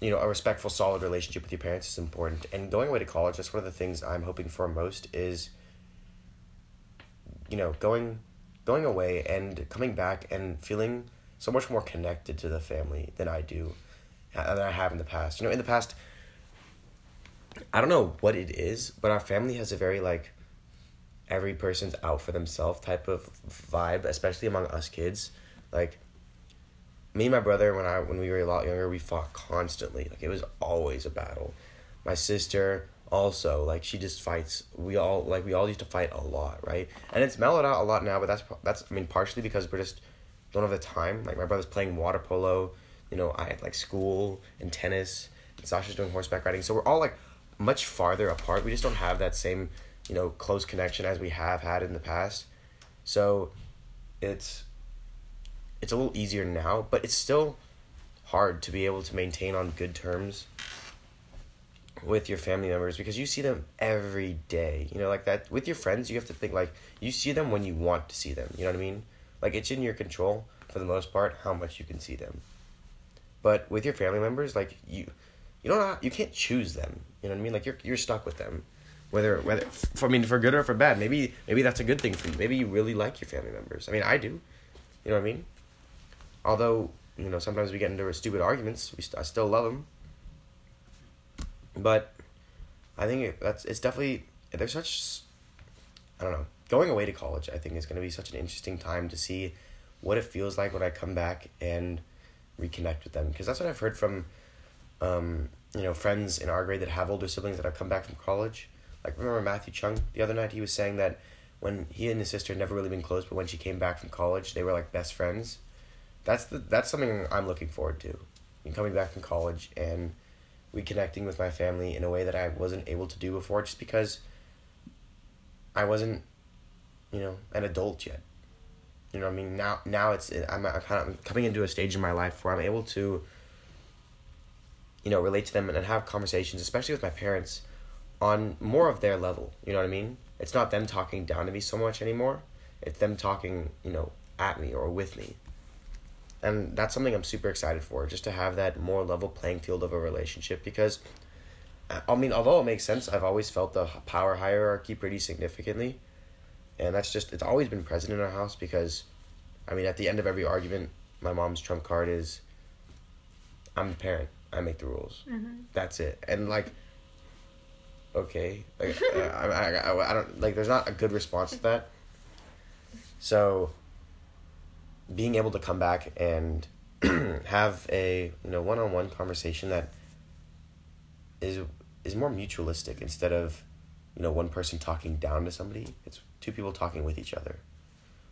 you know a respectful, solid relationship with your parents is important. And going away to college, that's one of the things I'm hoping for most is you know going going away and coming back and feeling so much more connected to the family than I do uh, than I have in the past. You know, in the past I don't know what it is, but our family has a very like every person's out for themselves type of vibe, especially among us kids. Like me and my brother when I when we were a lot younger, we fought constantly. Like it was always a battle. My sister also like she just fights. We all like we all used to fight a lot, right? And it's mellowed out a lot now, but that's that's I mean partially because we're just don't have the time. Like my brother's playing water polo, you know, I had like school and tennis, and Sasha's doing horseback riding. So we're all like much farther apart. We just don't have that same, you know, close connection as we have had in the past. So it's it's a little easier now, but it's still hard to be able to maintain on good terms with your family members because you see them every day. You know, like that with your friends, you have to think like you see them when you want to see them. You know what I mean? Like it's in your control for the most part how much you can see them. But with your family members, like you you don't know, you can't choose them. You know what I mean? Like you're you're stuck with them. Whether whether for, I mean for good or for bad. Maybe maybe that's a good thing for you. Maybe you really like your family members. I mean, I do. You know what I mean? Although, you know, sometimes we get into stupid arguments, we st- I still love them. But I think it, that's it's definitely there's such I don't know. Going away to college, I think is going to be such an interesting time to see what it feels like when I come back and reconnect with them because that's what I've heard from um, you know, friends in our grade that have older siblings that have come back from college. Like remember Matthew Chung the other night he was saying that when he and his sister had never really been close, but when she came back from college, they were like best friends. That's the that's something I'm looking forward to. In coming back from college and reconnecting with my family in a way that I wasn't able to do before just because I wasn't, you know, an adult yet. You know what I mean? Now now it's I'm, I'm kind of coming into a stage in my life where I'm able to you know, relate to them and have conversations, especially with my parents, on more of their level. You know what I mean? It's not them talking down to me so much anymore. It's them talking, you know, at me or with me. And that's something I'm super excited for, just to have that more level playing field of a relationship because I mean, although it makes sense, I've always felt the power hierarchy pretty significantly. And that's just, it's always been present in our house because, I mean, at the end of every argument, my mom's trump card is I'm the parent. I make the rules. Mm-hmm. That's it. And like, okay, like I, I, I, I don't like. There's not a good response to that. So, being able to come back and have a you know one on one conversation that is is more mutualistic instead of you know one person talking down to somebody. It's two people talking with each other,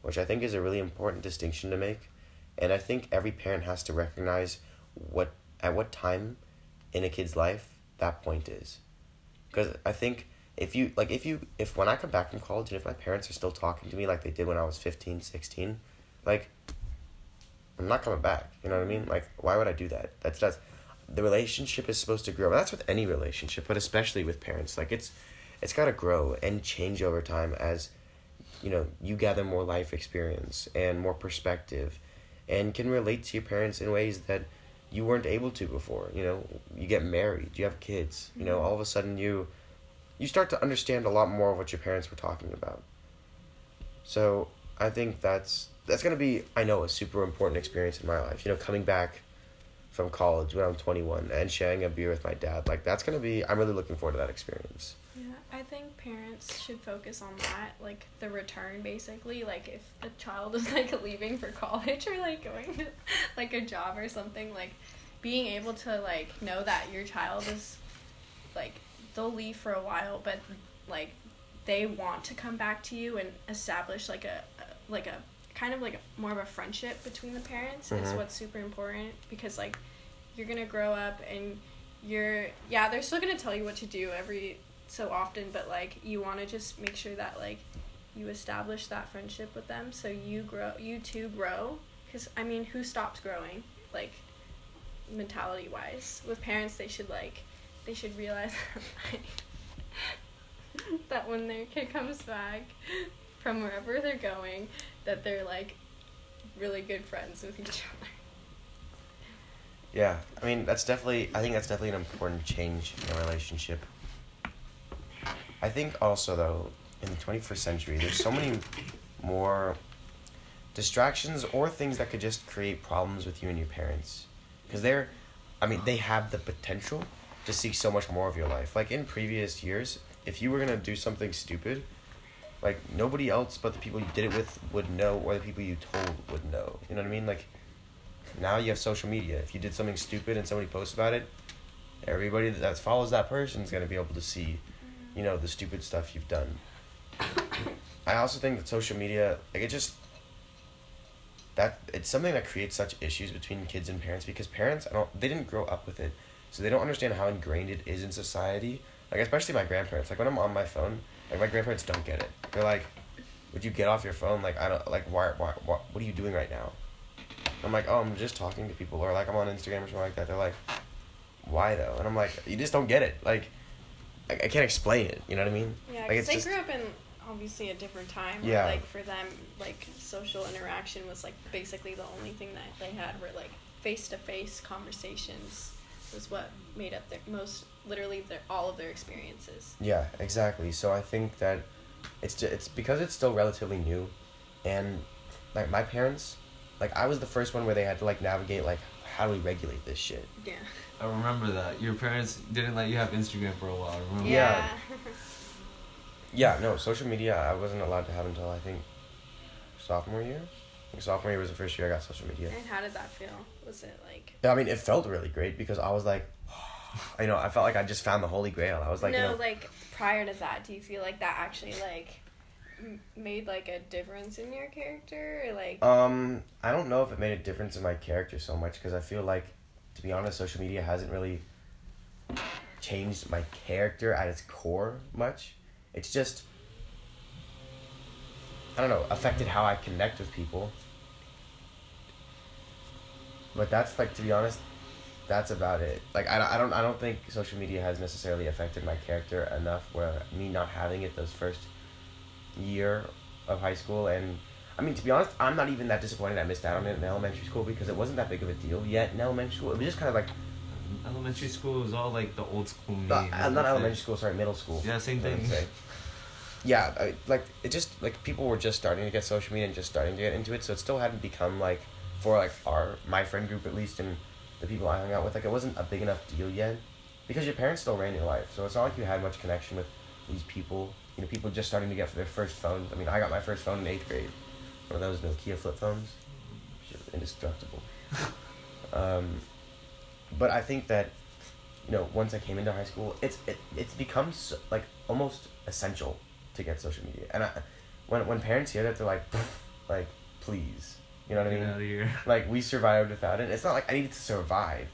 which I think is a really important distinction to make. And I think every parent has to recognize what at what time in a kid's life that point is because i think if you like if you if when i come back from college and if my parents are still talking to me like they did when i was 15 16 like i'm not coming back. You know what i mean? Like why would i do that? That's that's the relationship is supposed to grow. That's with any relationship but especially with parents. Like it's it's got to grow and change over time as you know you gather more life experience and more perspective and can relate to your parents in ways that you weren't able to before. You know you get married you have kids you know mm-hmm. all of a sudden you you start to understand a lot more of what your parents were talking about. So i think that's that's going to be i know a super important experience in my life you know coming back from college when I'm 21 and sharing a beer with my dad. Like that's gonna be. I'm really looking forward to that experience. Yeah, I think parents should focus on that, like the return basically. Like if a child is like leaving for college or like going to like a job or something, like being able to like know that your child is like they'll leave for a while, but like they want to come back to you and establish like a like a kind of like more of a friendship between the parents is Mhm. what's super important because like you're gonna grow up and you're yeah they're still gonna tell you what to do every so often but like you want to just make sure that like you establish that friendship with them so you grow you too grow because i mean who stops growing like mentality wise with parents they should like they should realize that when their kid comes back from wherever they're going that they're like really good friends with each other Yeah, I mean that's definitely. I think that's definitely an important change in a relationship. I think also though, in the twenty first century, there's so many more distractions or things that could just create problems with you and your parents, because they're, I mean, they have the potential to see so much more of your life. Like in previous years, if you were gonna do something stupid, like nobody else but the people you did it with would know, or the people you told would know. You know what I mean? Like now you have social media. If you did something stupid and somebody posts about it, everybody that follows that person is gonna be able to see, you know, the stupid stuff you've done. I also think that social media, like it just that it's something that creates such issues between kids and parents because parents I don't they didn't grow up with it, so they don't understand how ingrained it is in society. Like especially my grandparents. Like when I'm on my phone, like my grandparents don't get it. They're like, "Would you get off your phone? Like I don't like why why, why what are you doing right now?" I'm like, "Oh, I'm just talking to people," or like I'm on Instagram or something like that. They're like, "Why though?" And I'm like, "You just don't get it. Like, I, I can't explain it. You know what I mean?" Yeah, Like, because it's they just- grew up in obviously a different time. Where, Yeah. Like for them, like social interaction was like basically the only thing that they had were like face to face conversations was what made up their most literally their all of their experiences. Yeah, exactly. So I think that it's ju- it's because it's still relatively new, and like my parents, like I was the first one where they had to like navigate like how do we regulate this shit. Yeah. I remember that your parents didn't let you have Instagram for a while. Remember? Yeah. Yeah, no, social media I wasn't allowed to have until I think sophomore year. Sophomore year was the first year I got social media. and how did that feel? Was it like I mean, it felt really great because I was like, you know, I felt like I just found the holy grail. I was like, no, you know, like prior to that, do you feel like that actually like made like a difference in your character or like Um, I don't know if it made a difference in my character so much because I feel like, to be honest, social media hasn't really changed my character at its core much. It's just, I don't know, affected how I connect with people. But that's like, to be honest, that's about it. Like, I, don't- I don't, I don't think social media has necessarily affected my character enough where me not having it those first year of high school and I mean, to be honest, I'm not even that disappointed I missed out on it in elementary school because it wasn't that big of a deal yet in elementary school. It was just kind of like, Elementary school was all like the old school me. uh, not elementary school, sorry, middle school. Yeah, same thing. Yeah, I, like it just like people were just starting to get social media and just starting to get into it, so it still hadn't become like for like our my friend group at least and the people I hung out with, like it wasn't a big enough deal yet because your parents still ran your life, so it's not like you had much connection with these people. You know, people just starting to get their first phones. I mean, I got my first phone in eighth grade. One of those Nokia flip phones. Indestructible. um, but I think that, you know, once I came into high school, it's it it's become so, like almost essential to get social media. And I, when when parents hear that, they're like, like, please, you know what I mean? out of here. Like we survived without it. It's not like I needed to survive,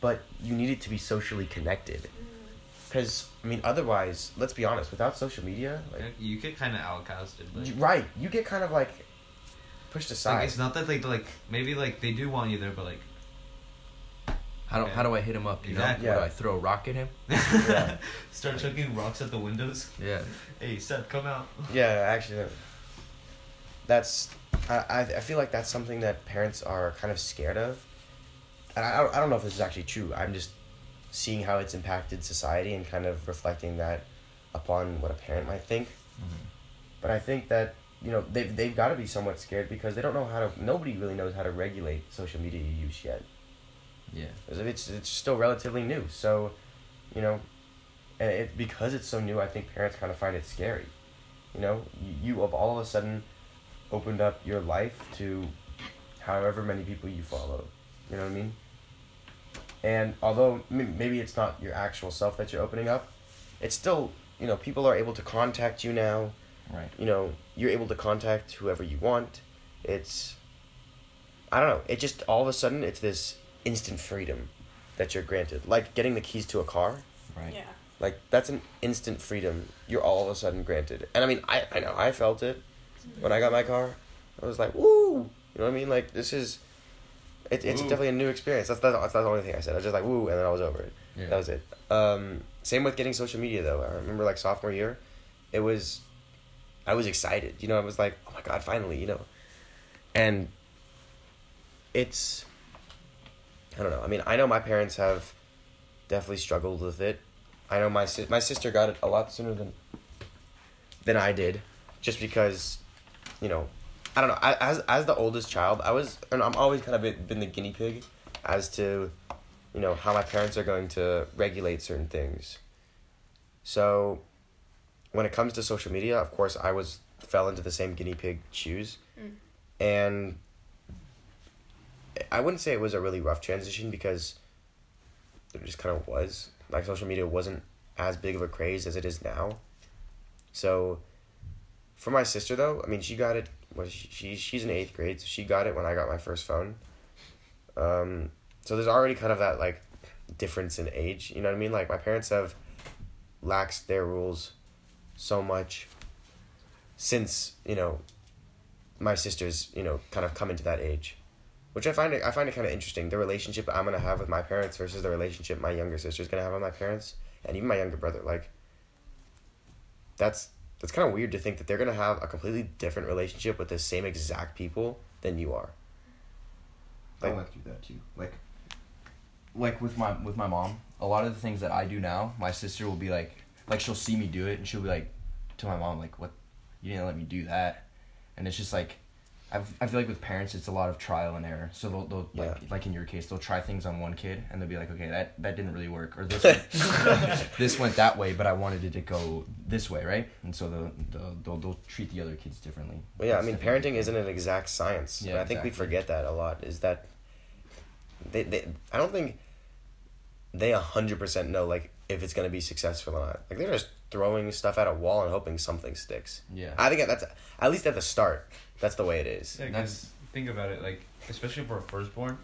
but you needed to be socially connected. Mm. Because I mean, otherwise, let's be honest. Without social media, like You get kind of outcasted. Like, you- right, you get kind of like pushed aside. like, it's not that like like maybe like they do want you there, but like How do, Okay. how do I hit him up? You Exactly. know, what, do I throw a rock at him? Yeah. start chucking rocks at the windows. Yeah. Hey Seth, come out. Yeah, actually, that's I, I feel like that's something that parents are kind of scared of, and I I don't- know if this is actually true. I'm just seeing how it's impacted society and kind of reflecting that upon what a parent might think. Mm-hmm. But I think that you know they've they've got to be somewhat scared because they don't know how to. Nobody really knows how to regulate social media use yet. Yeah. If it's it's still relatively new. So, you know, and it because it's so new, I think parents kind of find it scary. You know, you, you have all of a sudden opened up your life to however many people you follow. You know what I mean? And although maybe it's not your actual self that you're opening up, it's still you know people are able to contact you now. Right. You know, you're able to contact whoever you want. It's I don't know. It just all of a sudden it's this instant freedom that you're granted. Like getting the keys to a car. Right. Yeah. Like that's an instant freedom you're all of a sudden granted. And I mean, I I know I felt it when I got my car. I was like, woo. You know what I mean? Like this is. It, it's Woo. definitely a new experience. That's, that's that's the only thing I said. I was just like woo, and then I was over it. Yeah. That was it. Um, same with getting social media though. I remember like sophomore year, it was, I was excited. You know, I was like, oh my god, finally, you know, and it's, I don't know. I mean, I know my parents have definitely struggled with it. I know my si- my sister got it a lot sooner than than I did, just because, you know, I don't know. I, as as the oldest child, I was, and I'm always kind of been, the guinea pig, as to, you know, how my parents are going to regulate certain things. So, when it comes to social media, of course, I was fell into the same guinea pig shoes, Mm. and I wouldn't say it was a really rough transition because it just kind of was. Like social media wasn't as big of a craze as it is now. So, for my sister though, I mean, she got it. Was she, she she's in eighth grade, so she got it when I got my first phone. Um, so there's already kind of that like difference in age. You know what I mean? Like my parents have laxed their rules so much since you know my sister's you know kind of come into that age which i find it i find it kind of interesting the relationship i'm gonna have with my parents versus the relationship my younger sister's gonna have with my parents and even my younger brother like that's that's kind of weird to think that they're gonna have a completely different relationship with the same exact people than you are I went through that too. Like, like with my with my mom, a lot of the things that I do now, my sister will be like, like she'll see me do it, and she'll be like, to my mom, like, "What? You didn't let me do that," and it's just like, I I feel like with parents, it's a lot of trial and error. So they'll they'll like Yeah. like in your case, they'll try things on one kid, and they'll be like, "Okay, that that didn't really work," or this went, this went that way, but I wanted it to go this way, right? And so they'll they'll they'll, they'll treat the other kids differently. Well, yeah, I mean, parenting different. isn't an exact science. Yeah, and I think we forget that a lot. Is that they, they I don't think they hundred percent know like if it's gonna be successful or not. Like they're just throwing stuff at a wall and hoping something sticks. Yeah. I think that's at least at the start. That's the way it is. Yeah, That's- because think about it, like especially for a firstborn,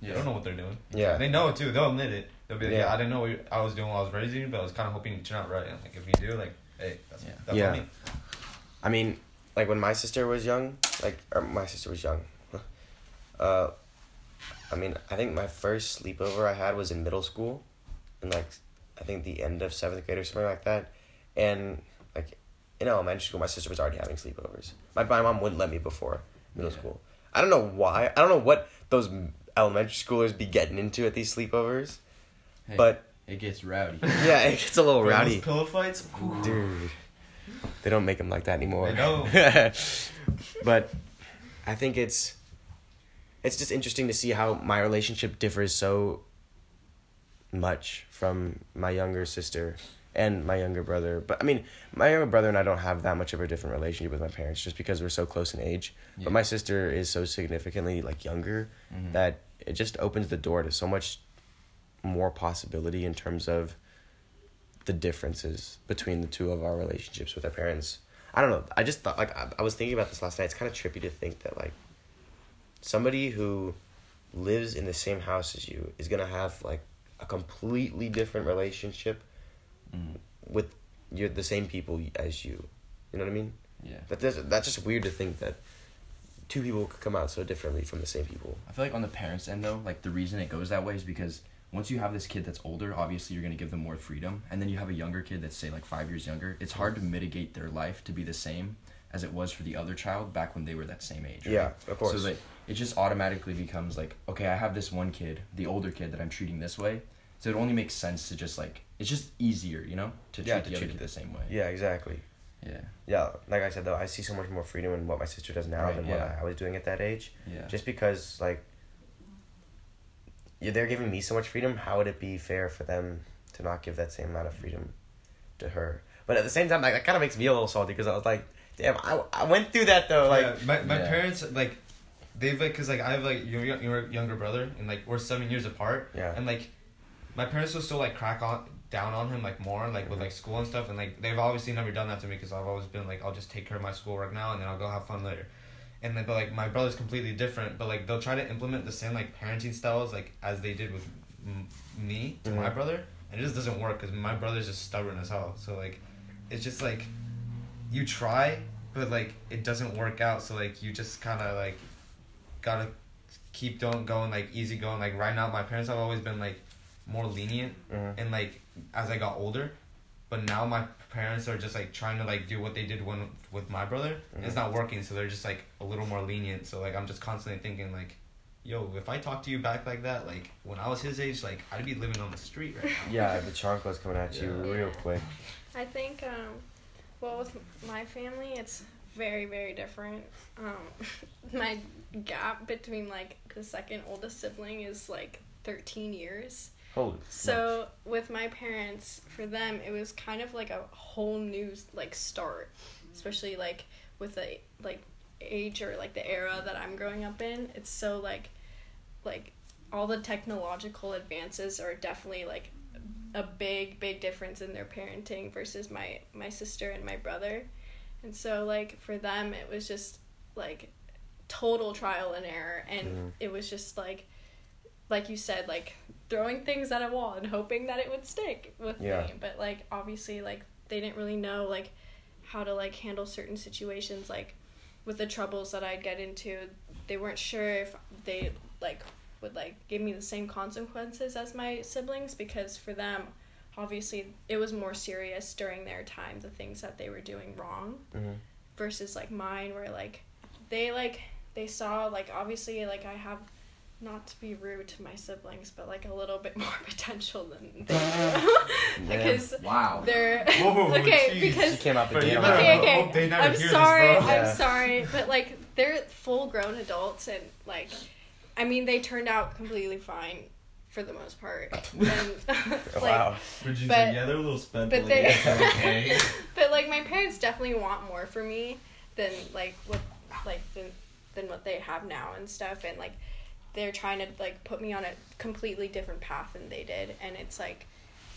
Yeah. they don't know what they're doing. Yeah. They know it too. They'll admit it. They'll be like, Yeah. yeah, I didn't know what I was doing while I was raising you, but I was kind of hoping you turn out right. And like, if you do, like, hey, that's Yeah. that's Yeah. on me. I mean, like when my sister was young, like or my sister was young. Uh, I mean, I think my first sleepover I had was in middle school, in like I think the end of seventh grade or something like that, and like in elementary school, my sister was already having sleepovers. My my mom wouldn't let me before middle Yeah. school. I don't know why. I don't know what those elementary schoolers be getting into at these sleepovers, Hey, but it gets rowdy. yeah, it gets a little rowdy. pillow fights. Dude, they don't make them like that anymore. I know. but I think it's it's just interesting to see how my relationship differs so much from my younger sister and my younger brother. But I mean, my younger brother and I don't have that much of a different relationship with my parents just because we're so close in age. Yeah. But my sister is so significantly like younger Mhm. that it just opens the door to so much more possibility in terms of the differences between the two of our relationships with our parents. I don't know. I just thought like I, I was thinking about this last night. It's kind of trippy to think that like somebody who lives in the same house as you is gonna have like a completely different relationship Mm. with you're the same people as you. You know what I mean? Yeah. That that's, that's just weird to think that two people could come out so differently from the same people. I feel like on the parents' end though, like the reason it goes that way is because once you have this kid that's older, obviously you're gonna give them more freedom, and then you have a younger kid that's say like five years younger. It's hard to mitigate their life to be the same as it was for the other child back when they were that same age. Right? Yeah, of course. So like it just automatically becomes like okay, I have this one kid, the older kid that I'm treating this way. So it only makes sense to just like it's just easier, you know, to treat Yeah, to the other kid the same way. yeah, exactly. Yeah. Yeah, like I said though, I see so much more freedom in what my sister does now Right, than yeah. what I was doing at that age. Yeah. Just because like yeah, they're giving me so much freedom. How would it be fair for them to not give that same amount of freedom to her? But at the same time, like that kind of makes me a little salty because I was like, damn, I, I went through that though. Like, yeah, my my Yeah. parents like they've like because like I have like your your younger brother and like we're seven years apart yeah, and like my parents will still like crack on down on him like more like with like school and stuff and like they've obviously never done that to me because I've always been like I'll just take care of my schoolwork now and then I'll go have fun later. And then, but like my brother's completely different. But like they'll try to implement the same like parenting styles like as they did with m- me to my Mhm. brother, and it just doesn't work because my brother's just stubborn as hell. So like, it's just like, you try, but like it doesn't work out. So like you just kind of like, gotta keep don't going like easy going. Like right now, my parents have always been like more lenient hmm and like as I got older, but now my parents are just like trying to like do what they did when with my brother. and It's Mhm. not working, so they're just like a little more lenient. So like I'm just constantly thinking like, yo, if I talk to you back like that, like when I was his age, like I'd be living on the street right now. yeah. The chancla's coming at you Yeah. real quick. I think, um, well, with my family, it's very, very different. Um, my gap between like the second oldest sibling is like 13 years. Holy. So with my parents, for them, it was kind of like a whole new like start, especially like with the like age or like the era that I'm growing up in. It's so like like all the technological advances are definitely like a big big difference in their parenting versus my my sister and my brother. And so like for them it was just like total trial and error and Mhm. it was just like like you said like throwing things at a wall and hoping that it would stick with Yeah. me but like obviously like they didn't really know like how to like handle certain situations like with the troubles that I'd get into. They weren't sure if they like would like give me the same consequences as my siblings because for them obviously it was more serious during their time the things that they were doing wrong hmm versus like mine where like they like they saw like obviously like I have not to be rude to my siblings but like a little bit more potential than they do because Wow. they're Whoa, okay jeez. She because came out the But gate. you on better that. okay okay hope they never I'm hear this, sorry bro. Yeah. I'm sorry but like they're full grown adults and like I mean they turned out completely fine for the most part and like wow. Virginia, But- yeah, they're a little spent. but they okay. but like my parents definitely want more for me than like what like than, than what they have now and stuff and like they're trying to like put me on a completely different path than they did and it's like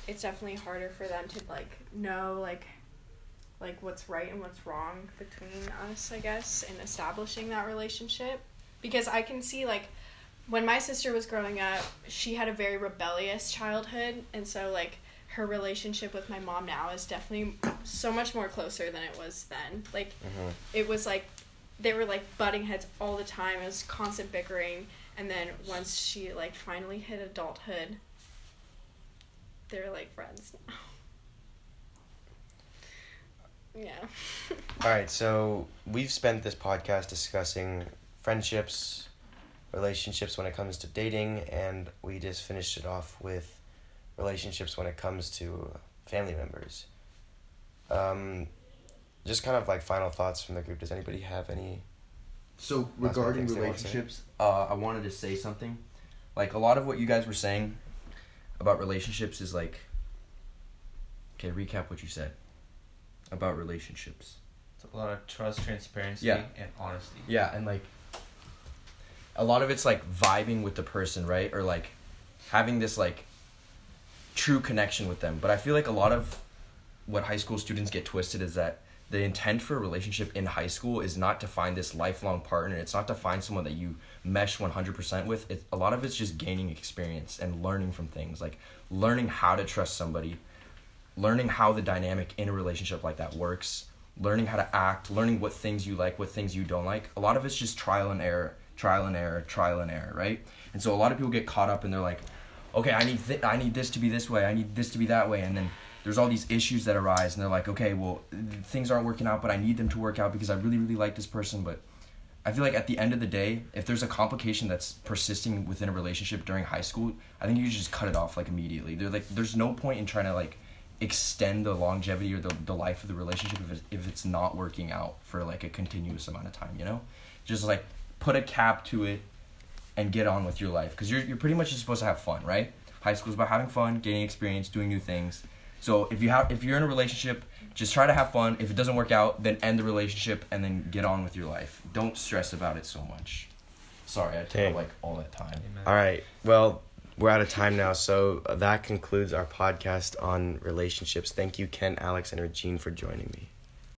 it's definitely harder for them to like know like like what's right and what's wrong between us i guess and establishing that relationship. Because i can see like when my sister was growing up she had a very rebellious childhood and so like her relationship with my mom now is definitely so much more closer than it was then. Like hmm it was like they were like butting heads all the time. It was constant bickering, and then once she like finally hit adulthood, they're like friends now. Yeah. All right, so we've spent this podcast discussing friendships, relationships when it comes to dating, and we just finished it off with relationships when it comes to family members. Um, just kind of like final thoughts from the group. Does anybody have any? So regarding things they want to say. relationships, uh, I wanted to say something. Like a lot of what you guys were saying about relationships is like. Okay, recap what you said about relationships. It's a lot of trust, transparency, Yeah. and honesty. Yeah, and like a lot of it's like vibing with the person, right? Or like having this like true connection with them. But I feel like a lot of what high school students get twisted is that the intent for a relationship in high school is not to find this lifelong partner. It's not to find someone that you mesh 100% with. It, a lot of it's just gaining experience and learning from things, like learning how to trust somebody, learning how the dynamic in a relationship like that works, learning how to act, learning what things you like, what things you don't like. A lot of it's just trial and error, trial and error, trial and error, right? And so a lot of people get caught up and they're like, okay, I need th- I need this to be this way, I need this to be that way, and then there's all these issues that arise, and they're like, okay, well, things aren't working out, but I need them to work out because I really, really like this person, but I feel like at the end of the day, if there's a complication that's persisting within a relationship during high school, I think you just cut it off like immediately. There like there's no point in trying to like extend the longevity or the, the life of the relationship if it's, if it's not working out for like a continuous amount of time, you know? Just like put a cap to it and get on with your life because you're, you're pretty much just supposed to have fun right high school is about having fun gaining experience doing new things so if you have if you're in a relationship just try to have fun if it doesn't work out then end the relationship and then get on with your life don't stress about it so much sorry i took Dang. up like all that time All right. Well, we're out of time now, so that concludes our podcast on relationships. Thank you, Ken, Alex, and Regine, for joining me.